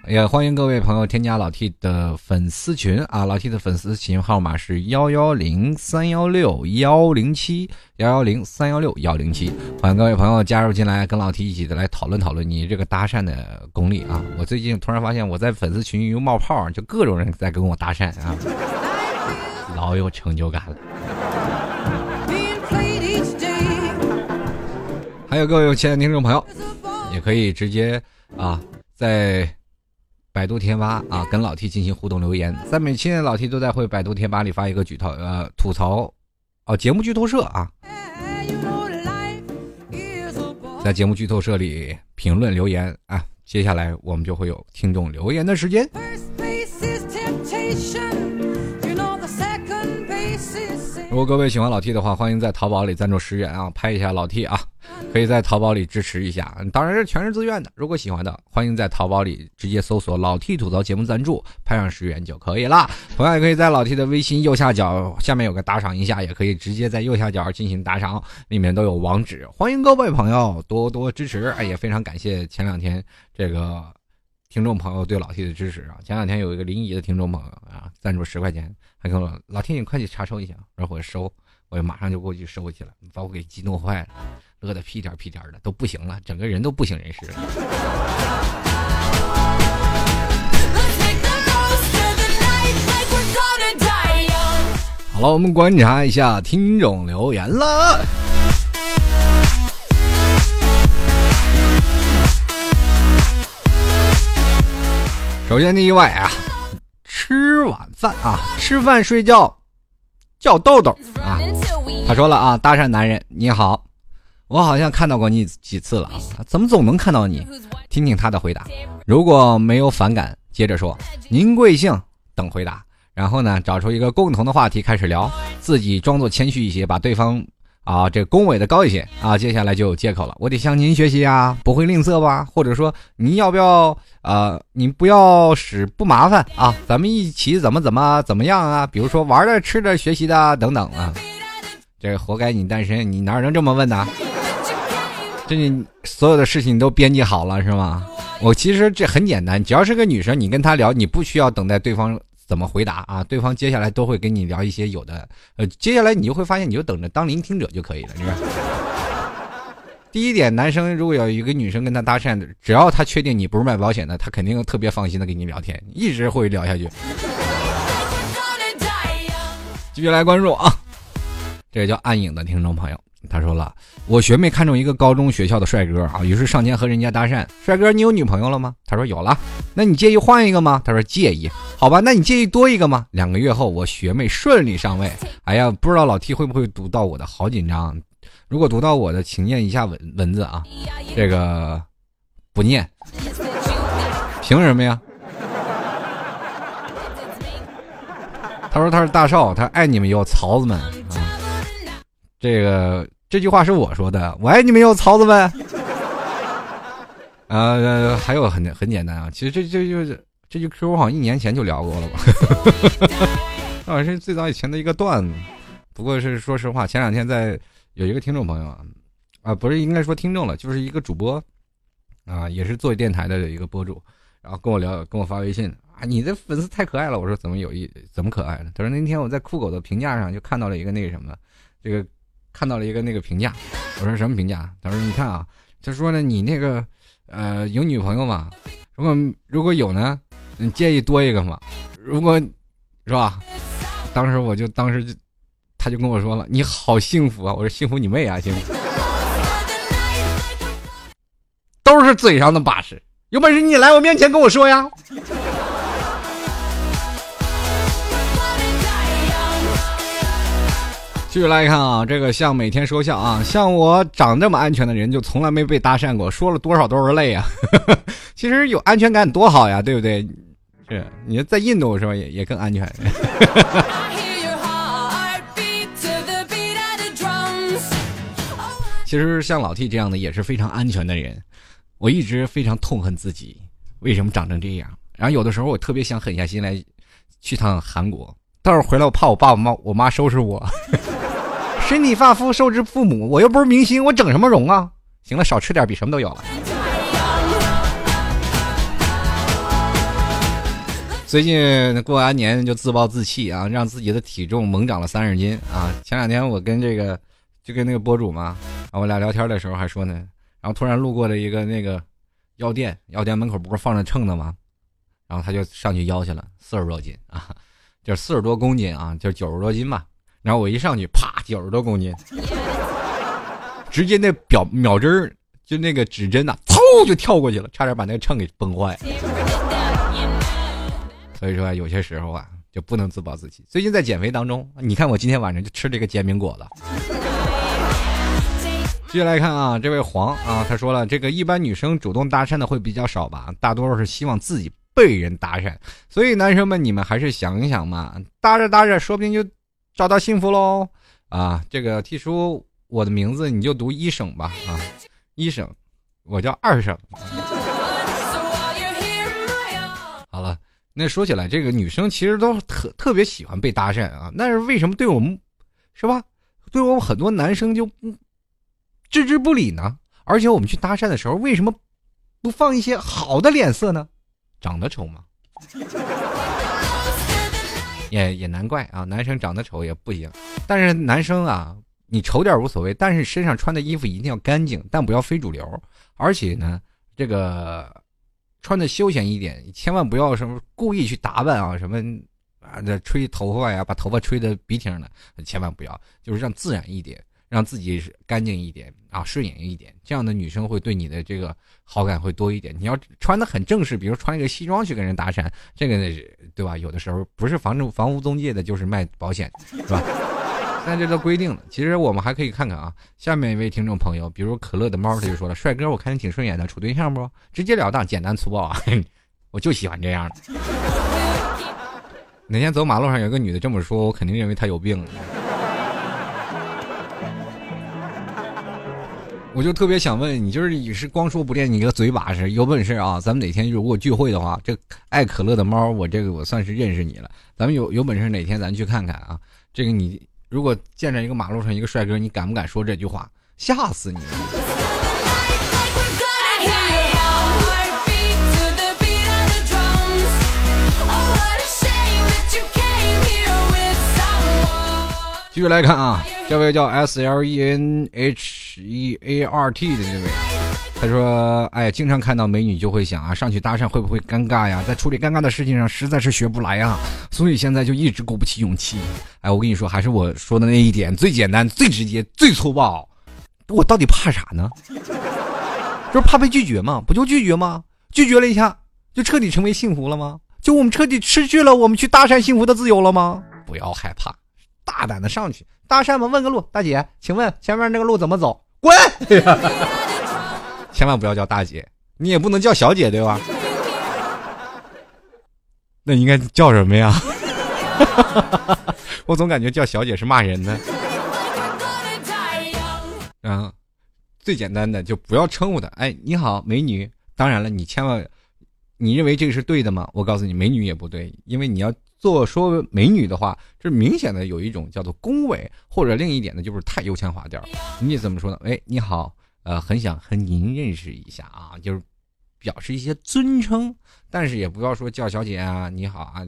也欢迎各位朋友添加老 T 的粉丝群啊！老 T 的粉丝群号码是幺幺零三幺六幺零七幺幺零三幺六幺零七，欢迎各位朋友加入进来，跟老 T 一起的来讨论讨论你这个搭讪的功力啊！我最近突然发现我在粉丝群又冒泡，就各种人在跟我搭讪啊，老有成就感了。还有各位亲爱的听众朋友，也可以直接啊在。百度贴吧啊，跟老 T 进行互动留言，在每期老 T 都在会百度贴吧里发一个举头呃吐槽，哦节目剧透社啊，在节目剧透社里评论留言啊，接下来我们就会有听众留言的时间。如果各位喜欢老 T 的话，欢迎在淘宝里赞助十元啊，拍一下老 T 啊。可以在淘宝里支持一下，当然是全是自愿的。如果喜欢的，欢迎在淘宝里直接搜索“老 T 吐槽节目赞助”，拍上十元就可以了。同样也可以在老 T 的微信右下角下面有个打赏一下，也可以直接在右下角进行打赏，里面都有网址。欢迎各位朋友多多支持，哎，也非常感谢前两天这个听众朋友对老 T 的支持啊。前两天有一个临沂的听众朋友啊，赞助十块钱，还跟我老 T 你快去查收一下，然后我收，我马上就过去收去了，把我给激动坏了。乐得屁颠屁颠的，都不行了，整个人都不省人事了。好了，我们观察一下听众留言了。首先第一位啊，吃晚饭啊，吃饭睡觉叫豆豆啊，他说了啊，搭讪男人你好。我好像看到过你几次了，怎么总能看到你？听听他的回答，如果没有反感，接着说您贵姓等回答，然后呢找出一个共同的话题开始聊，自己装作谦虚一些，把对方啊这恭维的高一些啊，接下来就有借口了，我得向您学习啊，不会吝啬吧？或者说您要不要啊？您不要使不麻烦啊？咱们一起怎么怎么怎么样啊？比如说玩的、吃的、学习的等等啊，这活该你单身，你哪能这么问呢？这你所有的事情都编辑好了是吗？我其实这很简单，只要是个女生，你跟她聊，你不需要等待对方怎么回答啊，对方接下来都会跟你聊一些有的，呃，接下来你就会发现，你就等着当聆听者就可以了，是吧？第一点，男生如果有一个女生跟他搭讪，只要他确定你不是卖保险的，他肯定特别放心的跟你聊天，一直会聊下去。继续来关注啊，这个叫暗影的听众朋友。他说了，我学妹看中一个高中学校的帅哥啊，于是上前和人家搭讪。帅哥，你有女朋友了吗？他说有了。那你介意换一个吗？他说介意。好吧，那你介意多一个吗？两个月后，我学妹顺利上位。哎呀，不知道老 T 会不会读到我的，好紧张。如果读到我的，请念一下文文字啊。这个不念，凭什么呀？他说他是大少，他爱你们哟，曹子们啊。这个。这句话是我说的，我爱你们哟，曹子们。呃，还有很很简单啊，其实这这就是这句 Q 好像一年前就聊过了吧？啊，是最早以前的一个段子。不过是说实话，前两天在有一个听众朋友啊，啊，不是应该说听众了，就是一个主播啊，也是做电台的一个博主，然后跟我聊，跟我发微信啊，你的粉丝太可爱了。我说怎么有意怎么可爱了？他说那天我在酷狗的评价上就看到了一个那个什么，这个。看到了一个那个评价，我说什么评价？他说你看啊，他说呢你那个呃有女朋友吗？如果如果有呢，你介意多一个吗？如果是吧？当时我就当时就他就跟我说了：“你好幸福啊！”我说：“幸福你妹啊！幸福都是嘴上的把式，有本事你来我面前跟我说呀。”继续来看啊，这个像每天说笑啊，像我长这么安全的人，就从来没被搭讪过，说了多少都是泪啊。其实有安全感多好呀，对不对？是，你在印度是吧？也也更安全。其实像老 T 这样的也是非常安全的人，我一直非常痛恨自己为什么长成这样。然后有的时候我特别想狠下心来去趟韩国，到时候回来我怕我爸我妈我妈收拾我。身体发肤受之父母，我又不是明星，我整什么容啊？行了，少吃点，比什么都有了。最近过完年就自暴自弃啊，让自己的体重猛长了三十斤啊！前两天我跟这个就跟那个博主嘛，我俩聊天的时候还说呢，然后突然路过了一个那个药店，药店门口不是放着秤的吗？然后他就上去腰去了，四十多斤啊，就是四十多公斤啊，就九十多斤吧。然后我一上去，啪，九十多公斤，直接那表秒针儿，就那个指针呐，嗖就跳过去了，差点把那个秤给崩坏。所以说有些时候啊，就不能自暴自弃。最近在减肥当中，你看我今天晚上就吃这个煎饼果子。接下来看啊，这位黄啊，他说了，这个一般女生主动搭讪的会比较少吧，大多数是希望自己被人搭讪。所以男生们，你们还是想一想嘛，搭着搭着，说不定就。找到幸福喽！啊，这个 T 叔，我的名字你就读一省吧啊，一省，我叫二省。好了，那说起来，这个女生其实都特特别喜欢被搭讪啊，但是为什么对我们，是吧？对我们很多男生就置之不理呢？而且我们去搭讪的时候，为什么不放一些好的脸色呢？长得丑吗？也也难怪啊，男生长得丑也不行。但是男生啊，你丑点无所谓，但是身上穿的衣服一定要干净，但不要非主流。而且呢，这个穿的休闲一点，千万不要什么故意去打扮啊，什么啊，这吹头发呀，把头发吹的鼻挺的，千万不要，就是让自然一点。让自己干净一点啊，顺眼一点，这样的女生会对你的这个好感会多一点。你要穿的很正式，比如穿一个西装去跟人搭讪，这个呢对吧？有的时候不是房房屋中介的，就是卖保险，是吧？那这都规定了。其实我们还可以看看啊，下面一位听众朋友，比如可乐的猫，他就说了：“帅哥，我看你挺顺眼的，处对象不？直截了当，简单粗暴啊，我就喜欢这样的。”哪天走马路上有个女的这么说，我肯定认为她有病。我就特别想问你，就是你是光说不练，你个嘴把式，有本事啊！咱们哪天如果聚会的话，这爱可乐的猫，我这个我算是认识你了。咱们有 有本事哪天咱去看看啊！这个你如果见着一个马路上一个帅哥，你敢不敢说这句话？吓死你！继续来看啊。这位叫 S L E N H E A R T 的那位，他说：“哎，经常看到美女就会想啊，上去搭讪会不会尴尬呀？在处理尴尬的事情上实在是学不来啊，所以现在就一直鼓不起勇气。哎，我跟你说，还是我说的那一点最简单、最直接、最粗暴。我到底怕啥呢？就是怕被拒绝嘛？不就拒绝吗？拒绝了一下，就彻底成为幸福了吗？就我们彻底失去了我们去搭讪幸福的自由了吗？不要害怕。”大胆的上去搭讪吧，问个路，大姐，请问前面那个路怎么走？滚！千万不要叫大姐，你也不能叫小姐，对吧？那应该叫什么呀？我总感觉叫小姐是骂人的。啊，最简单的就不要称呼她。哎，你好，美女。当然了，你千万，你认为这个是对的吗？我告诉你，美女也不对，因为你要。做说美女的话，这明显的有一种叫做恭维，或者另一点呢，就是太油腔滑调。你怎么说呢？哎，你好，呃，很想和您认识一下啊，就是表示一些尊称，但是也不要说叫小姐啊，你好啊，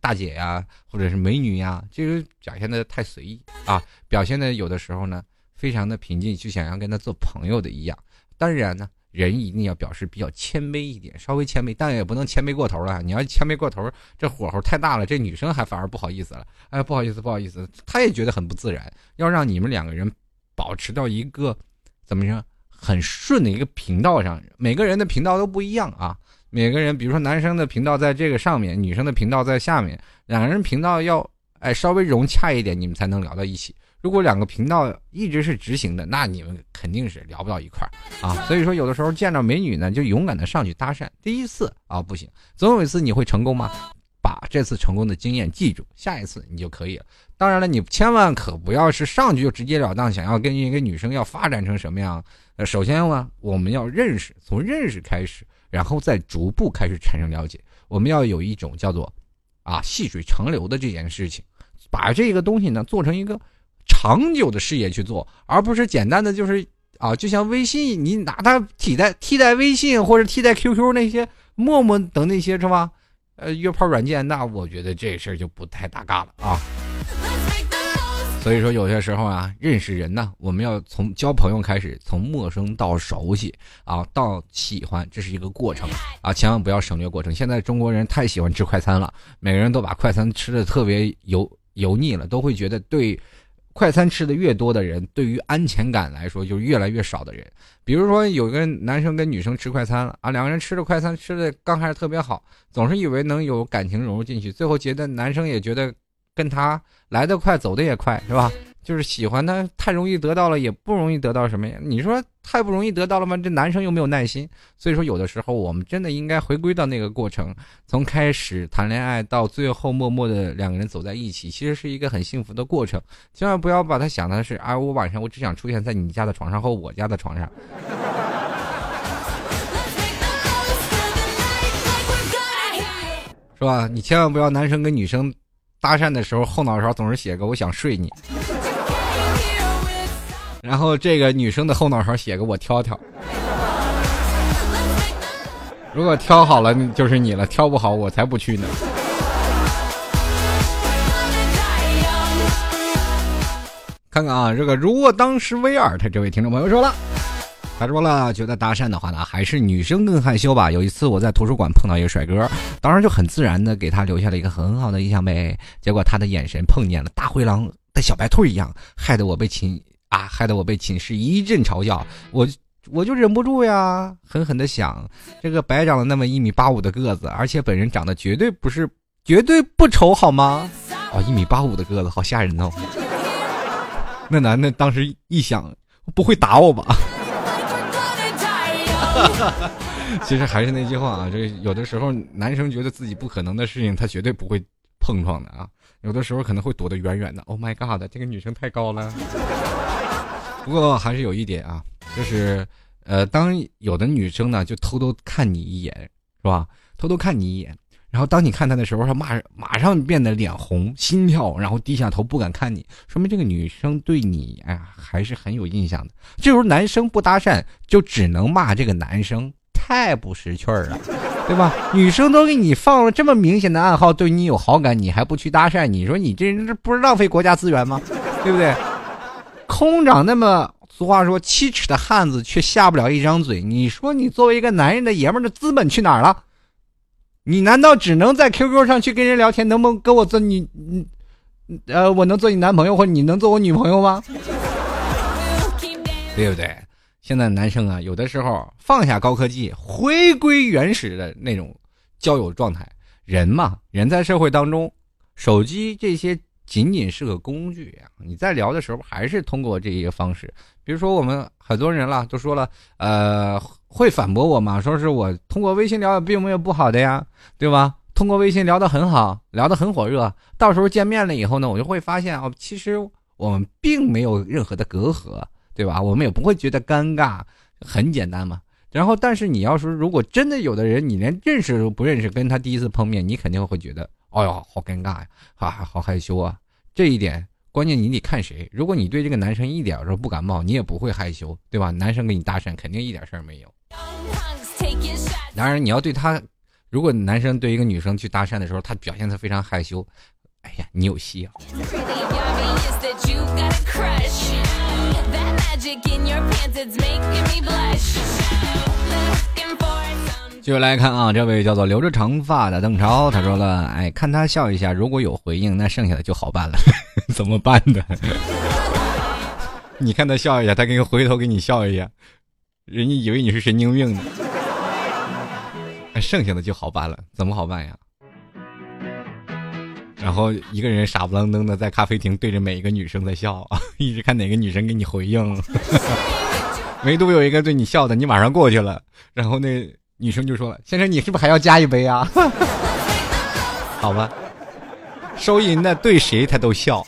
大姐呀，或者是美女呀，就是表现的太随意啊，表现的有的时候呢，非常的平静，就想要跟他做朋友的一样。当然呢，人一定要表示比较谦卑一点，稍微谦卑，但也不能谦卑过头了。你要谦卑过头，这火候太大了，这女生还反而不好意思了。哎，不好意思，不好意思，她也觉得很不自然。要让你们两个人保持到一个怎么说很顺的一个频道上，每个人的频道都不一样啊。每个人，比如说男生的频道在这个上面，女生的频道在下面，两个人频道要哎稍微融洽一点，你们才能聊到一起。如果两个频道一直是直行的，那你们肯定是聊不到一块儿啊。所以说，有的时候见到美女呢，就勇敢的上去搭讪。第一次啊不行，总有一次你会成功吗？把这次成功的经验记住，下一次你就可以了。当然了，你千万可不要是上去就直截了当，想要跟一个女生要发展成什么样？呃，首先呢，我们要认识，从认识开始。然后再逐步开始产生了解，我们要有一种叫做，啊细水长流的这件事情，把这个东西呢做成一个长久的事业去做，而不是简单的就是啊，就像微信，你拿它替代替代微信或者替代 QQ 那些陌陌等那些是吧？呃，约炮软件，那我觉得这事儿就不太搭嘎了啊。所以说，有些时候啊，认识人呢，我们要从交朋友开始，从陌生到熟悉啊，到喜欢，这是一个过程啊，千万不要省略过程。现在中国人太喜欢吃快餐了，每个人都把快餐吃的特别油油腻了，都会觉得对快餐吃的越多的人，对于安全感来说就越来越少的人。比如说，有个男生跟女生吃快餐了啊，两个人吃的快餐吃的刚开始特别好，总是以为能有感情融入进去，最后觉得男生也觉得。跟他来得快，走的也快，是吧？就是喜欢他，太容易得到了，也不容易得到什么呀？你说太不容易得到了吗？这男生又没有耐心，所以说有的时候我们真的应该回归到那个过程，从开始谈恋爱到最后默默的两个人走在一起，其实是一个很幸福的过程。千万不要把他想的是，啊，我晚上我只想出现在你家的床上或我家的床上，是吧？你千万不要男生跟女生。搭讪的时候后脑勺总是写个“我想睡你”，然后这个女生的后脑勺写个“我挑挑”。如果挑好了就是你了，挑不好我才不去呢。看看啊，这个如果当时威尔，他这位听众朋友说了。他说了，觉得搭讪的话呢，还是女生更害羞吧。有一次我在图书馆碰到一个帅哥，当时就很自然的给他留下了一个很好的印象呗。结果他的眼神碰见了大灰狼的小白兔一样，害得我被亲啊，害得我被寝室一阵嘲笑。我我就忍不住呀，狠狠的想，这个白长了那么一米八五的个子，而且本人长得绝对不是绝对不丑好吗？哦，一米八五的个子好吓人哦。那男的当时一想，不会打我吧？其实还是那句话啊，这有的时候男生觉得自己不可能的事情，他绝对不会碰撞的啊。有的时候可能会躲得远远的。Oh my god，这个女生太高了。不过还是有一点啊，就是呃，当有的女生呢就偷偷看你一眼，是吧？偷偷看你一眼。然后当你看她的时候，她马马上变得脸红、心跳，然后低下头不敢看你，说明这个女生对你哎呀还是很有印象的。这时候男生不搭讪，就只能骂这个男生太不识趣儿了，对吧？女生都给你放了这么明显的暗号，对你有好感，你还不去搭讪，你说你这人这不是浪费国家资源吗？对不对？空长那么俗话说七尺的汉子却下不了一张嘴，你说你作为一个男人的爷们的资本去哪儿了？你难道只能在 QQ 上去跟人聊天？能不能跟我做你，你，呃，我能做你男朋友，或者你能做我女朋友吗？对不对？现在男生啊，有的时候放下高科技，回归原始的那种交友状态。人嘛，人在社会当中，手机这些仅仅是个工具呀。你在聊的时候，还是通过这一个方式。比如说，我们很多人了都说了，呃。会反驳我吗？说是我通过微信聊并没有不好的呀，对吧？通过微信聊得很好，聊得很火热。到时候见面了以后呢，我就会发现哦，其实我们并没有任何的隔阂，对吧？我们也不会觉得尴尬，很简单嘛。然后，但是你要说如果真的有的人你连认识都不认识，跟他第一次碰面，你肯定会觉得，哎呦，好尴尬呀，啊，好害羞啊。这一点关键你得看谁。如果你对这个男生一点都不感冒，你也不会害羞，对吧？男生跟你搭讪，肯定一点事儿没有。当然，你要对他，如果男生对一个女生去搭讪的时候，他表现的非常害羞，哎呀，你有戏啊！继续来看啊，这位叫做留着长发的邓超，他说了，哎，看他笑一下，如果有回应，那剩下的就好办了。怎么办呢？你看他笑一下，他给你回头给你笑一下，人家以为你是神经病呢。剩下的就好办了，怎么好办呀？然后一个人傻不愣登的在咖啡厅对着每一个女生在笑，一直看哪个女生给你回应。唯独有一个对你笑的，你马上过去了，然后那女生就说了：“先生，你是不是还要加一杯啊？” 好吧，收银的对谁他都笑。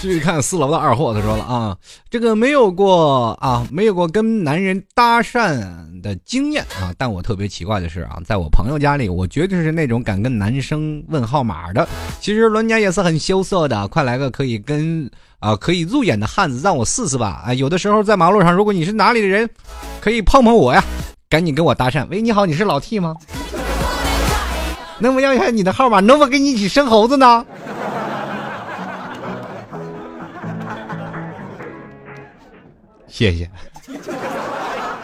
继续看四楼的二货，他说了啊，这个没有过啊，没有过跟男人搭讪的经验啊，但我特别奇怪的是啊，在我朋友家里，我绝对是那种敢跟男生问号码的。其实人家也是很羞涩的，快来个可以跟啊可以入眼的汉子，让我试试吧。啊，有的时候在马路上，如果你是哪里的人，可以碰碰我呀，赶紧跟我搭讪。喂，你好，你是老 T 吗？能不能要一下你的号码？能不能跟你一起生猴子呢？谢谢，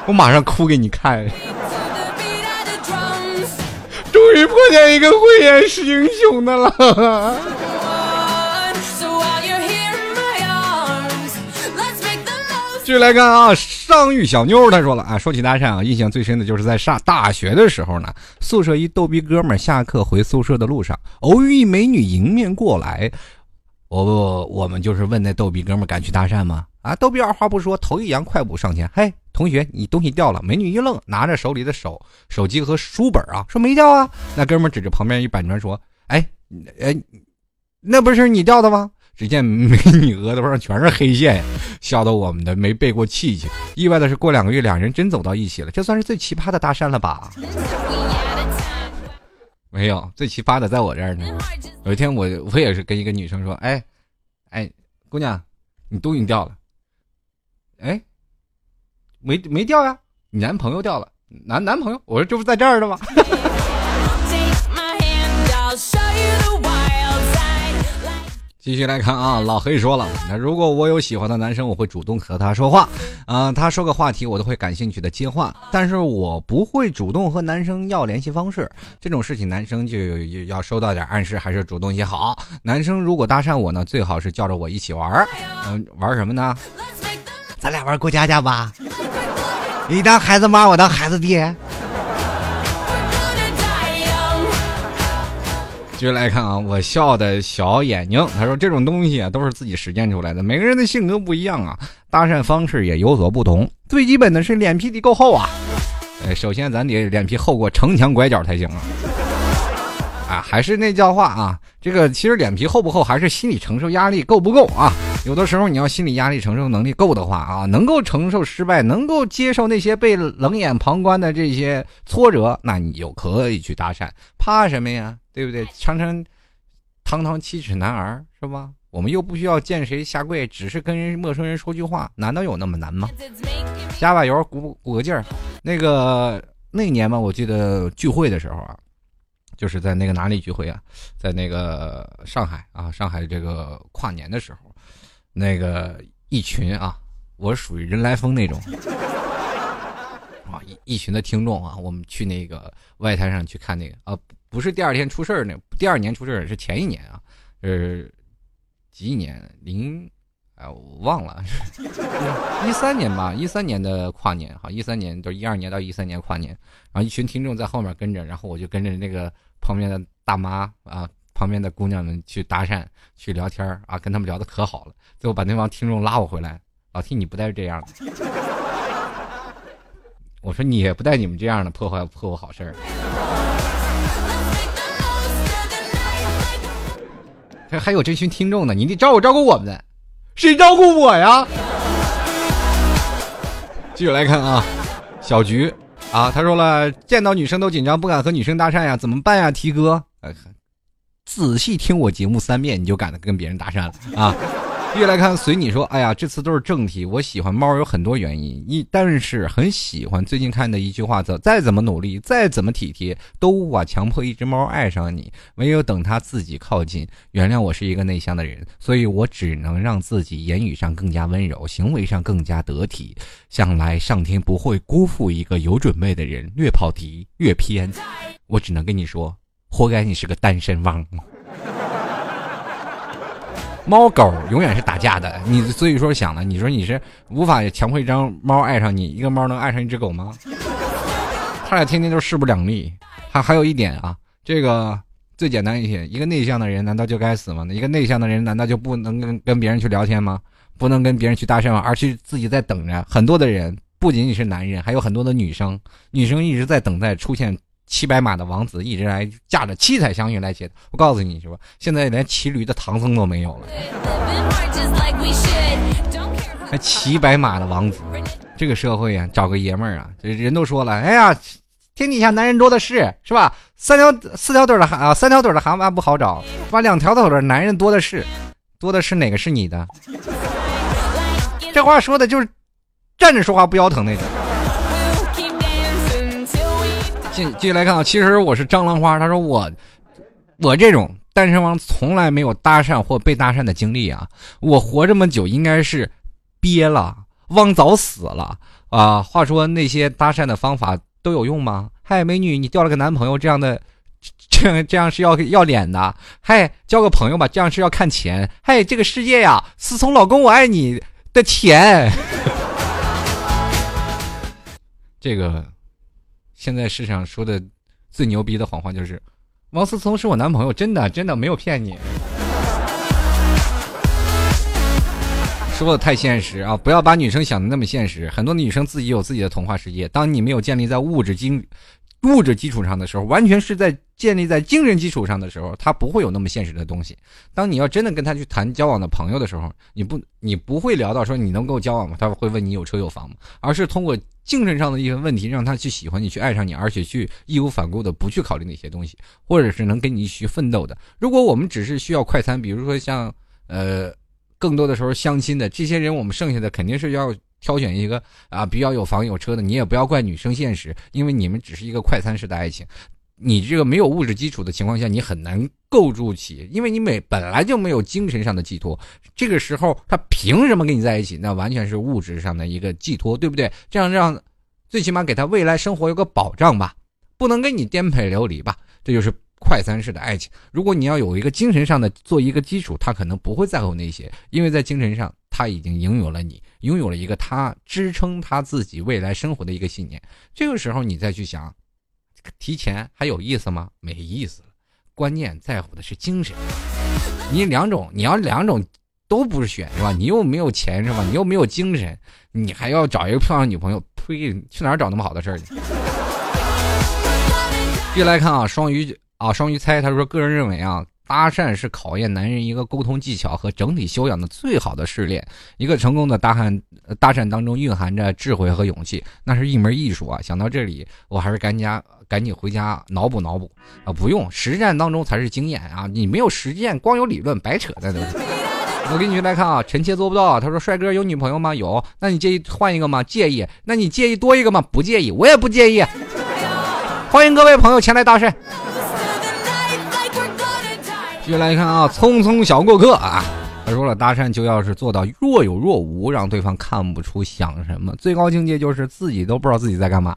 我马上哭给你看。终于碰见一个慧眼识英雄的了。继续来看啊，上玉小妞，她说了啊，说起搭讪啊，印象最深的就是在上大学的时候呢，宿舍一逗逼哥们儿下课回宿舍的路上，偶遇一美女迎面过来，我我们就是问那逗逼哥们儿敢去搭讪吗？啊！逗逼二话不说，头一扬，快步上前。嘿，同学，你东西掉了。美女一愣，拿着手里的手手机和书本啊，说没掉啊。那哥们指着旁边一板砖说：“哎，哎，那不是你掉的吗？”只见美女额头上全是黑线，笑得我们的没背过气去。意外的是，过两个月，两人真走到一起了。这算是最奇葩的搭讪了吧？没有，最奇葩的在我这儿呢。有一天，我我也是跟一个女生说：“哎，哎，姑娘，你东西掉了。”哎，没没掉呀？你男朋友掉了，男男朋友？我说这不在这儿的吗？继续来看啊，老黑说了，那如果我有喜欢的男生，我会主动和他说话，啊，他说个话题，我都会感兴趣的接话，但是我不会主动和男生要联系方式，这种事情男生就要收到点暗示，还是主动些好。男生如果搭讪我呢，最好是叫着我一起玩嗯，玩什么呢？咱俩玩过家家吧，你当孩子妈，我当孩子爹。继续来看啊，我笑的小眼睛，他说这种东西啊都是自己实践出来的，每个人的性格不一样啊，搭讪方式也有所不同，最基本的是脸皮得够厚啊。呃，首先咱得脸皮厚过城墙拐角才行啊。啊，还是那句话啊，这个其实脸皮厚不厚，还是心理承受压力够不够啊。有的时候你要心理压力承受能力够的话啊，能够承受失败，能够接受那些被冷眼旁观的这些挫折，那你就可以去搭讪，怕什么呀？对不对？常常堂堂七尺男儿是吧？我们又不需要见谁下跪，只是跟陌生人说句话，难道有那么难吗？加把油，鼓鼓个劲儿。那个那年嘛，我记得聚会的时候啊，就是在那个哪里聚会啊？在那个上海啊，上海这个跨年的时候。那个一群啊，我属于人来疯那种啊，一一群的听众啊，我们去那个外滩上去看那个啊，不是第二天出事儿那，第二年出事儿是前一年啊，呃，几年零，哎，我忘了，一三年吧，一三年的跨年哈，一三年都一二年到一三年跨年，然后一群听众在后面跟着，然后我就跟着那个旁边的大妈啊。旁边的姑娘们去搭讪、去聊天啊，跟他们聊的可好了。最后把那帮听众拉我回来，老听你不带这样的。我说你也不带你们这样的破坏破坏好事儿。还还有这群听众呢，你得照顾照顾我们，谁照顾我呀？继续来看啊，小菊啊，他说了，见到女生都紧张，不敢和女生搭讪呀，怎么办呀？提哥。仔细听我节目三遍，你就敢跟别人搭讪了啊！越来看，随你说，哎呀，这次都是正题。我喜欢猫有很多原因，一但是很喜欢最近看的一句话，叫再怎么努力，再怎么体贴，都无法强迫一只猫爱上你。唯有等它自己靠近。原谅我是一个内向的人，所以我只能让自己言语上更加温柔，行为上更加得体。想来上天不会辜负一个有准备的人。越跑题越偏，我只能跟你说，活该你是个单身汪。猫狗永远是打架的，你所以说想了，你说你是无法强迫一张猫爱上你，一个猫能爱上一只狗吗？他俩天天都势不两立。还还有一点啊，这个最简单一些，一个内向的人难道就该死吗？一个内向的人难道就不能跟跟别人去聊天吗？不能跟别人去搭讪吗？而去自己在等着。很多的人不仅仅是男人，还有很多的女生，女生一直在等待出现。骑白马的王子一直来驾着七彩祥云来接他。我告诉你，是吧？现在连骑驴的唐僧都没有了。还骑白马的王子，这个社会啊，找个爷们儿啊，这人都说了，哎呀，天底下男人多的是，是吧？三条四条腿的蛤啊，三条腿的蛤蟆不好找，把？两条腿的男人多的是，多的是哪个是你的？这话说的就是站着说话不腰疼那种。继继续来看啊，其实我是蟑螂花。他说我，我这种单身汪从来没有搭讪或被搭讪的经历啊。我活这么久，应该是憋了，汪早死了啊。话说那些搭讪的方法都有用吗？嗨，美女，你掉了个男朋友，这样的，这样这样是要要脸的。嗨，交个朋友吧，这样是要看钱。嗨，这个世界呀，是从老公我爱你的钱。这个。现在世上说的最牛逼的谎话就是，王思聪是我男朋友，真的真的没有骗你。说的太现实啊！不要把女生想的那么现实，很多女生自己有自己的童话世界。当你没有建立在物质经。物质基础上的时候，完全是在建立在精神基础上的时候，他不会有那么现实的东西。当你要真的跟他去谈交往的朋友的时候，你不，你不会聊到说你能够交往吗？他会问你有车有房吗？而是通过精神上的一些问题，让他去喜欢你，去爱上你，而且去义无反顾的不去考虑那些东西，或者是能跟你去奋斗的。如果我们只是需要快餐，比如说像呃，更多的时候相亲的这些人，我们剩下的肯定是要。挑选一个啊比较有房有车的，你也不要怪女生现实，因为你们只是一个快餐式的爱情，你这个没有物质基础的情况下，你很难构筑起，因为你每本来就没有精神上的寄托，这个时候他凭什么跟你在一起？那完全是物质上的一个寄托，对不对？这样让最起码给他未来生活有个保障吧，不能跟你颠沛流离吧，这就是快餐式的爱情。如果你要有一个精神上的做一个基础，他可能不会在乎那些，因为在精神上。他已经拥有了你，拥有了一个他支撑他自己未来生活的一个信念。这个时候你再去想，提前还有意思吗？没意思了。关键在乎的是精神。你两种，你要两种都不是选是吧？你又没有钱是吧？你又没有精神，你还要找一个漂亮女朋友？呸！去哪儿找那么好的事儿去？继续来看啊，双鱼啊，双鱼猜他说，个人认为啊。搭讪是考验男人一个沟通技巧和整体修养的最好的试炼。一个成功的搭讪，搭讪当中蕴含着智慧和勇气，那是一门艺术啊！想到这里，我还是赶紧赶紧回家脑补脑补啊！不用，实战当中才是经验啊！你没有实践，光有理论白扯的都。我给你来看啊，臣妾做不到啊。他说：“帅哥有女朋友吗？有。那你介意换一个吗？介意。那你介意多一个吗？不介意。我也不介意。欢迎各位朋友前来搭讪。”继续来看啊，匆匆小过客啊，他说了，搭讪就要是做到若有若无，让对方看不出想什么，最高境界就是自己都不知道自己在干嘛。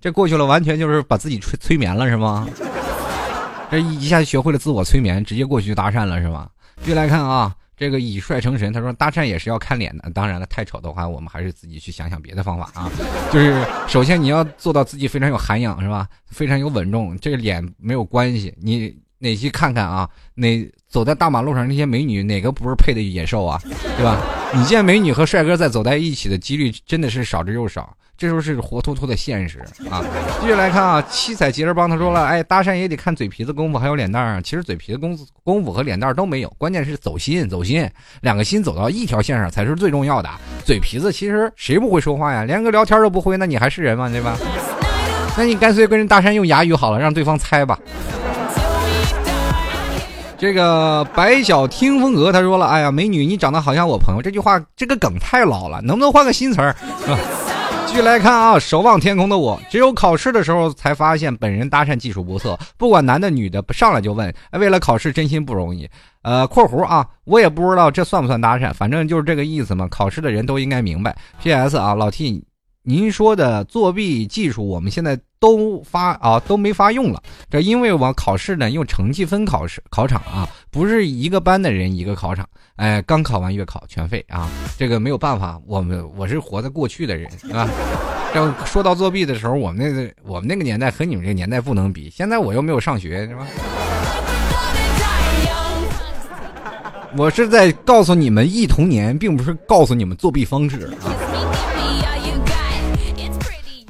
这过去了，完全就是把自己催催眠了，是吗？这一下学会了自我催眠，直接过去搭讪了，是吗？继续来看啊，这个以帅成神，他说搭讪也是要看脸的，当然了，太丑的话，我们还是自己去想想别的方法啊。就是首先你要做到自己非常有涵养，是吧？非常有稳重，这个脸没有关系，你。哪去看看啊？哪走在大马路上那些美女，哪个不是配的野兽啊？对吧？你见美女和帅哥在走在一起的几率真的是少之又少，这时候是活脱脱的现实啊！继续来看啊，七彩吉儿帮他说了，哎，搭讪也得看嘴皮子功夫，还有脸蛋儿。其实嘴皮子功夫功夫和脸蛋儿都没有，关键是走心，走心，两个心走到一条线上才是最重要的。嘴皮子其实谁不会说话呀？连个聊天都不会，那你还是人吗？对吧？那你干脆跟人搭讪用哑语好了，让对方猜吧。这个白小听风格他说了：“哎呀，美女，你长得好像我朋友。”这句话这个梗太老了，能不能换个新词儿？继续来看啊，守望天空的我，只有考试的时候才发现本人搭讪技术不错，不管男的女的，上来就问。为了考试，真心不容易。呃，括弧啊，我也不知道这算不算搭讪，反正就是这个意思嘛。考试的人都应该明白。P.S. 啊，老 T。您说的作弊技术，我们现在都发啊都没法用了。这因为我考试呢用成绩分考试考场啊，不是一个班的人一个考场。哎，刚考完月考全废啊，这个没有办法。我们我是活在过去的人啊。这说到作弊的时候，我们那个我们那个年代和你们这个年代不能比。现在我又没有上学，是吧？我是在告诉你们忆童年，并不是告诉你们作弊方式啊。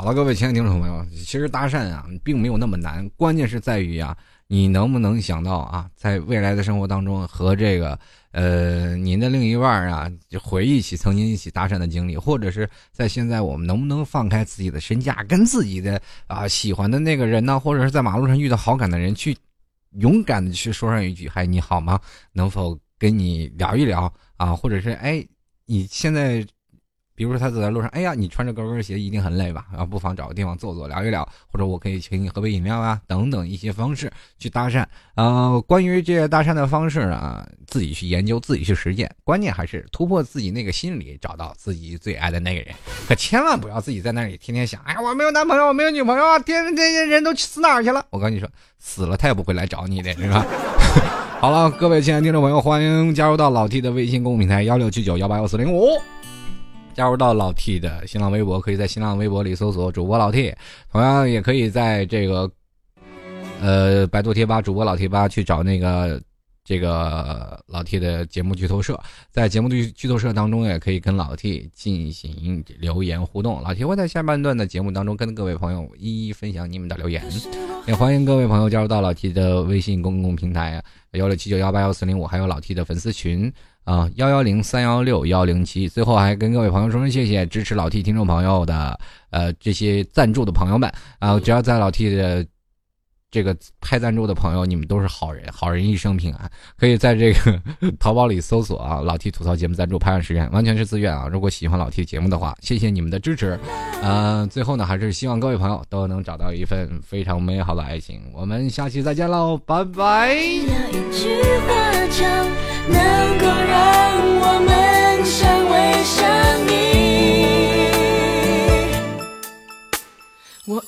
好了，各位亲爱的听众朋友，其实搭讪啊，并没有那么难，关键是在于啊，你能不能想到啊，在未来的生活当中和这个呃您的另一半啊，回忆起曾经一起搭讪的经历，或者是在现在我们能不能放开自己的身价，跟自己的啊喜欢的那个人呢，或者是在马路上遇到好感的人，去勇敢的去说上一句“嗨，你好吗？能否跟你聊一聊啊？”或者是哎，你现在。比如说他走在路上，哎呀，你穿着高跟鞋一定很累吧？啊，不妨找个地方坐坐，聊一聊，或者我可以请你喝杯饮料啊，等等一些方式去搭讪。呃，关于这些搭讪的方式啊，自己去研究，自己去实践，关键还是突破自己那个心理，找到自己最爱的那个人。可千万不要自己在那里天天想，哎呀，我没有男朋友，我没有女朋友啊，天天这些人都死哪儿去了？我跟你说，死了他也不会来找你的，是吧？好了，各位亲爱的听众朋友，欢迎加入到老 T 的微信公众平台幺六七九幺八幺四零五。加入到老 T 的新浪微博，可以在新浪微博里搜索主播老 T，同样也可以在这个呃百度贴吧主播老贴吧去找那个这个老 T 的节目剧透社，在节目剧剧透社当中也可以跟老 T 进行留言互动，老 T 会在下半段的节目当中跟各位朋友一一分享你们的留言，也欢迎各位朋友加入到老 T 的微信公共平台幺六七九幺八幺四零五，还有老 T 的粉丝群。啊，幺幺零三幺六幺零七，最后还跟各位朋友说声谢谢，支持老 T 听众朋友的，呃，这些赞助的朋友们。啊，只要在老 T 的这个拍赞助的朋友，你们都是好人，好人一生平安。可以在这个 淘宝里搜索啊，老 T 吐槽节目赞助拍案实愿，完全是自愿啊。如果喜欢老 T 节目的话，谢谢你们的支持。嗯，最后呢，还是希望各位朋友都能找到一份非常美好的爱情。我们下期再见喽，拜拜。我们相偎相依。我